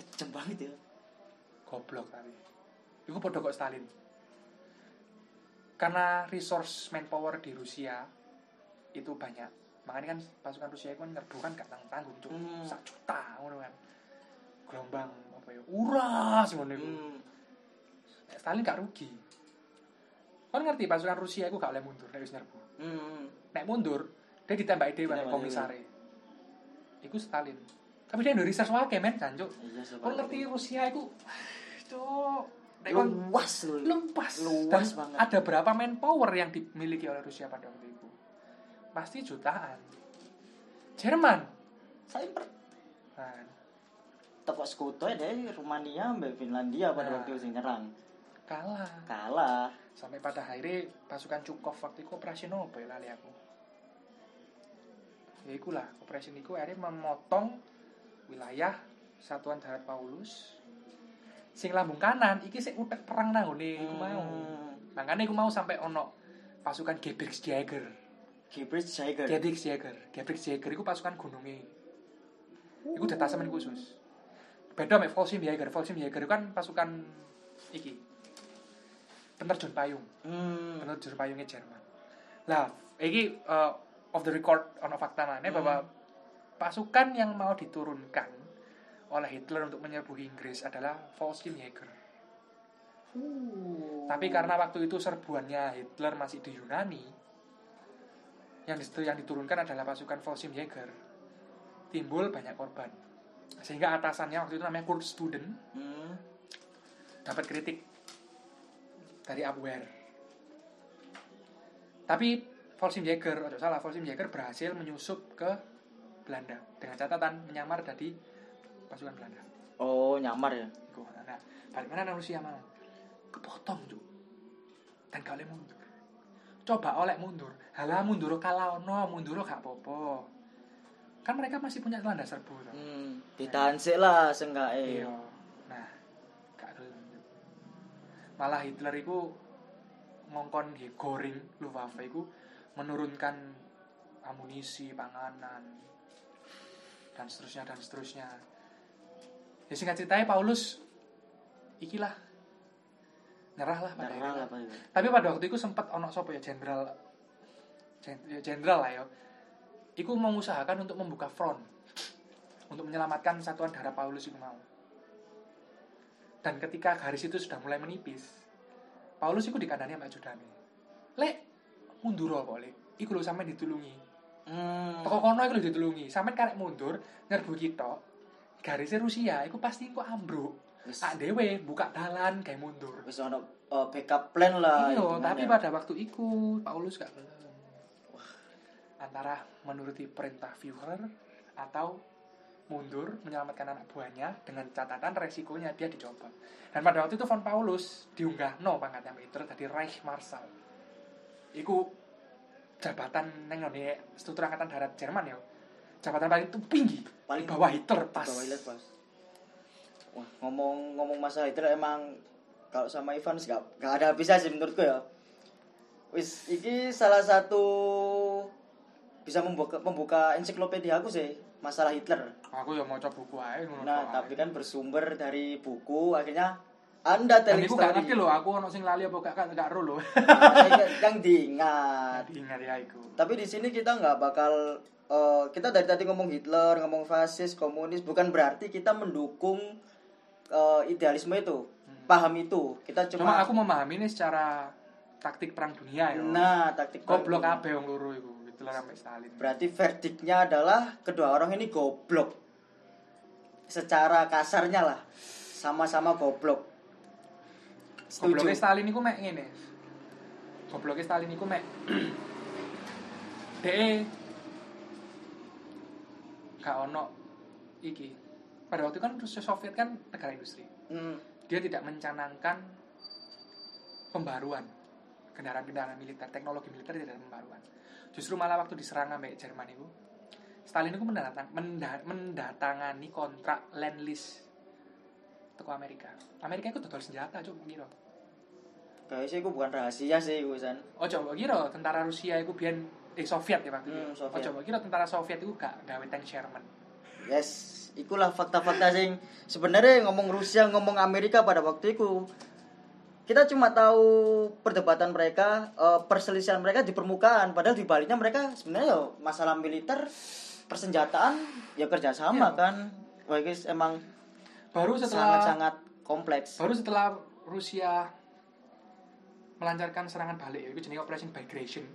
kejem banget ya Goblok tapi. Itu podo kok Stalin. Karena resource manpower di Rusia itu banyak. Makanya kan pasukan Rusia itu kan nyerbu kan gak tanggung-tanggung, cuk. Hmm. Sak juta kan. Gelombang apa ya? Uras ngono iku. hmm. Nek Stalin gak rugi. Kan ngerti pasukan Rusia itu gak boleh mundur nek wis nyerbu. Hmm. Nek mundur, dia ditembaki dewa Ditembaki komisare. Iku Stalin. Tapi dia Indonesia wae men, jancuk. Kau ngerti Rusia. Nek kon luas loh luas banget. ada berapa manpower yang dimiliki oleh Rusia pada waktu itu pasti jutaan Jerman saya per nah, tepuk sekutu ya dari Rumania sampai Finlandia pada Nah. waktu itu nyerang. Kalah. Kalah. Sampai pada akhirnya pasukan Cukov waktu itu operasi apa ya lali aku? Ya ikulah operasi itu akhirnya memotong wilayah satuan darat Paulus sing lambung kanan. Iki sik utek perang nang ngene iku mau. Hmm. makanya iku mau sampai ono pasukan Gebirgsjäger. Gibbert Jagger Gebirgsjäger. Gebirgsjäger iku pasukan gunungnya. Iku detasemen khusus beda mek Volkswagen Volkswagen kan pasukan iki penerjun payung hmm. penerjun payungnya Jerman lah iki uh, of the record ono fakta mana Hmm. bahwa pasukan yang mau diturunkan oleh Hitler untuk menyerbu Inggris adalah Volkswagen tapi karena waktu itu serbuannya Hitler masih di Yunani, yang di situ yang diturunkan adalah pasukan Volkswagen. Timbul banyak korban. Sehingga atasannya waktu itu namanya Kurt Student Hmm. dapat kritik dari Abwehr. Tapi Volkswagen, atau salah, Volkswagen berhasil menyusup ke Belanda dengan catatan menyamar dari pasukan Belanda. oh nyamar ya. Nah, mana nang Rusia mau? Kepotong, Cuk. Dan oleh mundur. Coba oleh mundur. Halah mundur kalah ono, mundur gak apa-apa. Kan mereka masih punya tanda serbu toh. hmm. ditahan sih lah seenggaknya Iya. Nah, gak. Malah Hitler itu ngongkon he goring Luftwaffe itu menurunkan amunisi, panganan dan seterusnya dan seterusnya. Ya singkat ceritanya Paulus ikilah nyerah lah pada nyerah lah. Tapi pada waktu itu sempat ono sapa ya jenderal jen- ya jenderal lah ya. Iku mengusahakan untuk membuka front untuk menyelamatkan satuan darat Paulus itu mau. Dan ketika garis itu sudah mulai menipis, Paulus itu dikandani sama ajudane. Lek mundur apa lek? Iku lho sampe ditulungi. hmm. Toko kono iku lho ditulungi. Sampe karek mundur nyerbu kita. Garisnya Rusia iku pasti kok ambruk. Wis Sak dhewe buka dalan kayak mundur. wis ono uh, backup plan lah Iya, tapi pada waktu itu Paulus gak gelem. Antara menuruti perintah Führer atau mundur menyelamatkan anak buahnya dengan catatan resikonya dia dicoba. Dan pada waktu itu von Paulus diunggah no pangkatnya Hitler tadi Reich Marshal. Iku jabatan neng none struktur angkatan darat Jerman ya. Jabatan paling tinggi Paling bawah Hitler pas. Bawah Hitler pas. Wah, ngomong ngomong masalah Hitler emang kalau sama Ivan gak, gak ada habisnya sih menurutku ya. Wis, iki salah satu bisa membuka membuka ensiklopedia aku sih masalah Hitler. Aku ya mau coba buku aja Nah, tapi kan bersumber dari buku akhirnya Anda telling iku gak ngerti loh, aku ono sing lali apa gak gak ro loh. yang diingat. Ingat ya iku. Tapi di sini kita nggak bakal eh, kita dari tadi ngomong Hitler, ngomong fasis, komunis, bukan berarti kita mendukung eh, idealisme itu, paham itu. Kita Hmm. Cuma cuma, aku memahami ini secara taktik perang dunia ya. nah taktik goblok perang. kabeh wong loro iku, Hitler sampai Stalin. Berarti verdiknya adalah kedua orang ini goblok. Secara kasarnya lah, sama-sama goblok. Setuju. Gobloknya Stalin iku mek ngene. Gobloknya Stalin iku mek DE gak ono iki pada waktu kan Rusia Soviet kan negara industri Hmm. dia tidak mencanangkan pembaruan kendaraan-kendaraan militer teknologi militer tidak ada pembaruan. Justru malah waktu diserang sampai Jerman itu Stalin itu mendatang, menda- mendatangani kontrak land lease teko Amerika. Amerika itu total senjata coba kira. Kayaknya sih itu bukan rahasia sih gue san. oh coba kira tentara Rusia itu biar eh Soviet ya waktu Hmm, itu oh Soviet. coba kira tentara Soviet itu gak gawe tank Sherman. Yes, ikulah fakta-fakta sing sebenarnya ngomong Rusia ngomong Amerika pada waktu itu kita cuma tahu perdebatan mereka, eh, perselisihan mereka di permukaan, padahal di baliknya mereka sebenarnya ya masalah militer, persenjataan ya kerjasama Iya. kan. Wah, guys emang baru setelah sangat-sangat kompleks. baru setelah Rusia melancarkan serangan balik itu jenis Operation Migration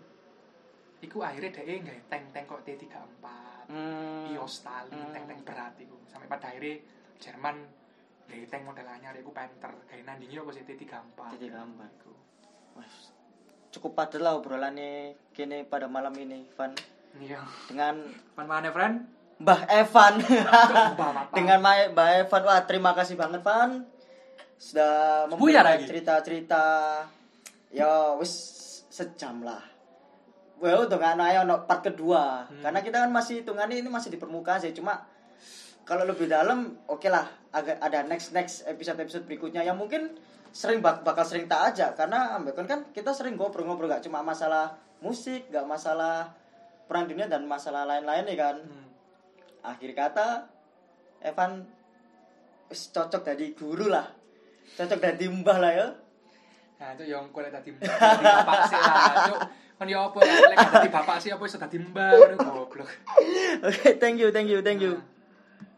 Iku akhirnya dia nggak tank-tank kok T34 Hmm. Stalin, Hmm. tank-tank berat itu Sampai pada akhirnya Jerman nggak tank model anyar iku Panther Kayak nandingi apa sih T34 T34. Iku. Wah, cukup padat lah obrolannya kini pada malam ini, Van. Iya Dengan Pan mana friend? Mbah Evan. Mbah dengan Ma- Mbak Evan wah terima kasih banget Van sudah memberikan cerita-cerita ya wis sejam lah well dengan ayo no part kedua Hmm. karena kita kan masih hitungannya ini masih di permukaan sih cuma kalau lebih dalam oke lah agak ada next next episode episode berikutnya. Yang mungkin sering bak- bakal sering tak aja karena ambekon kan kita sering ngobrol-ngobrol gak cuma masalah musik gak masalah perang dunia dan masalah lain-lain ya kan. Hmm. akhir kata Evan cocok jadi guru lah. Cocok jadi mbah lah ya. Nah itu yang kuliah tadi mbak Tadi bapak sih lah. Cuk Kan ya apa Lek tadi bapak sih apa iso mbak Aduh, Goblok. Oke thank you thank you thank you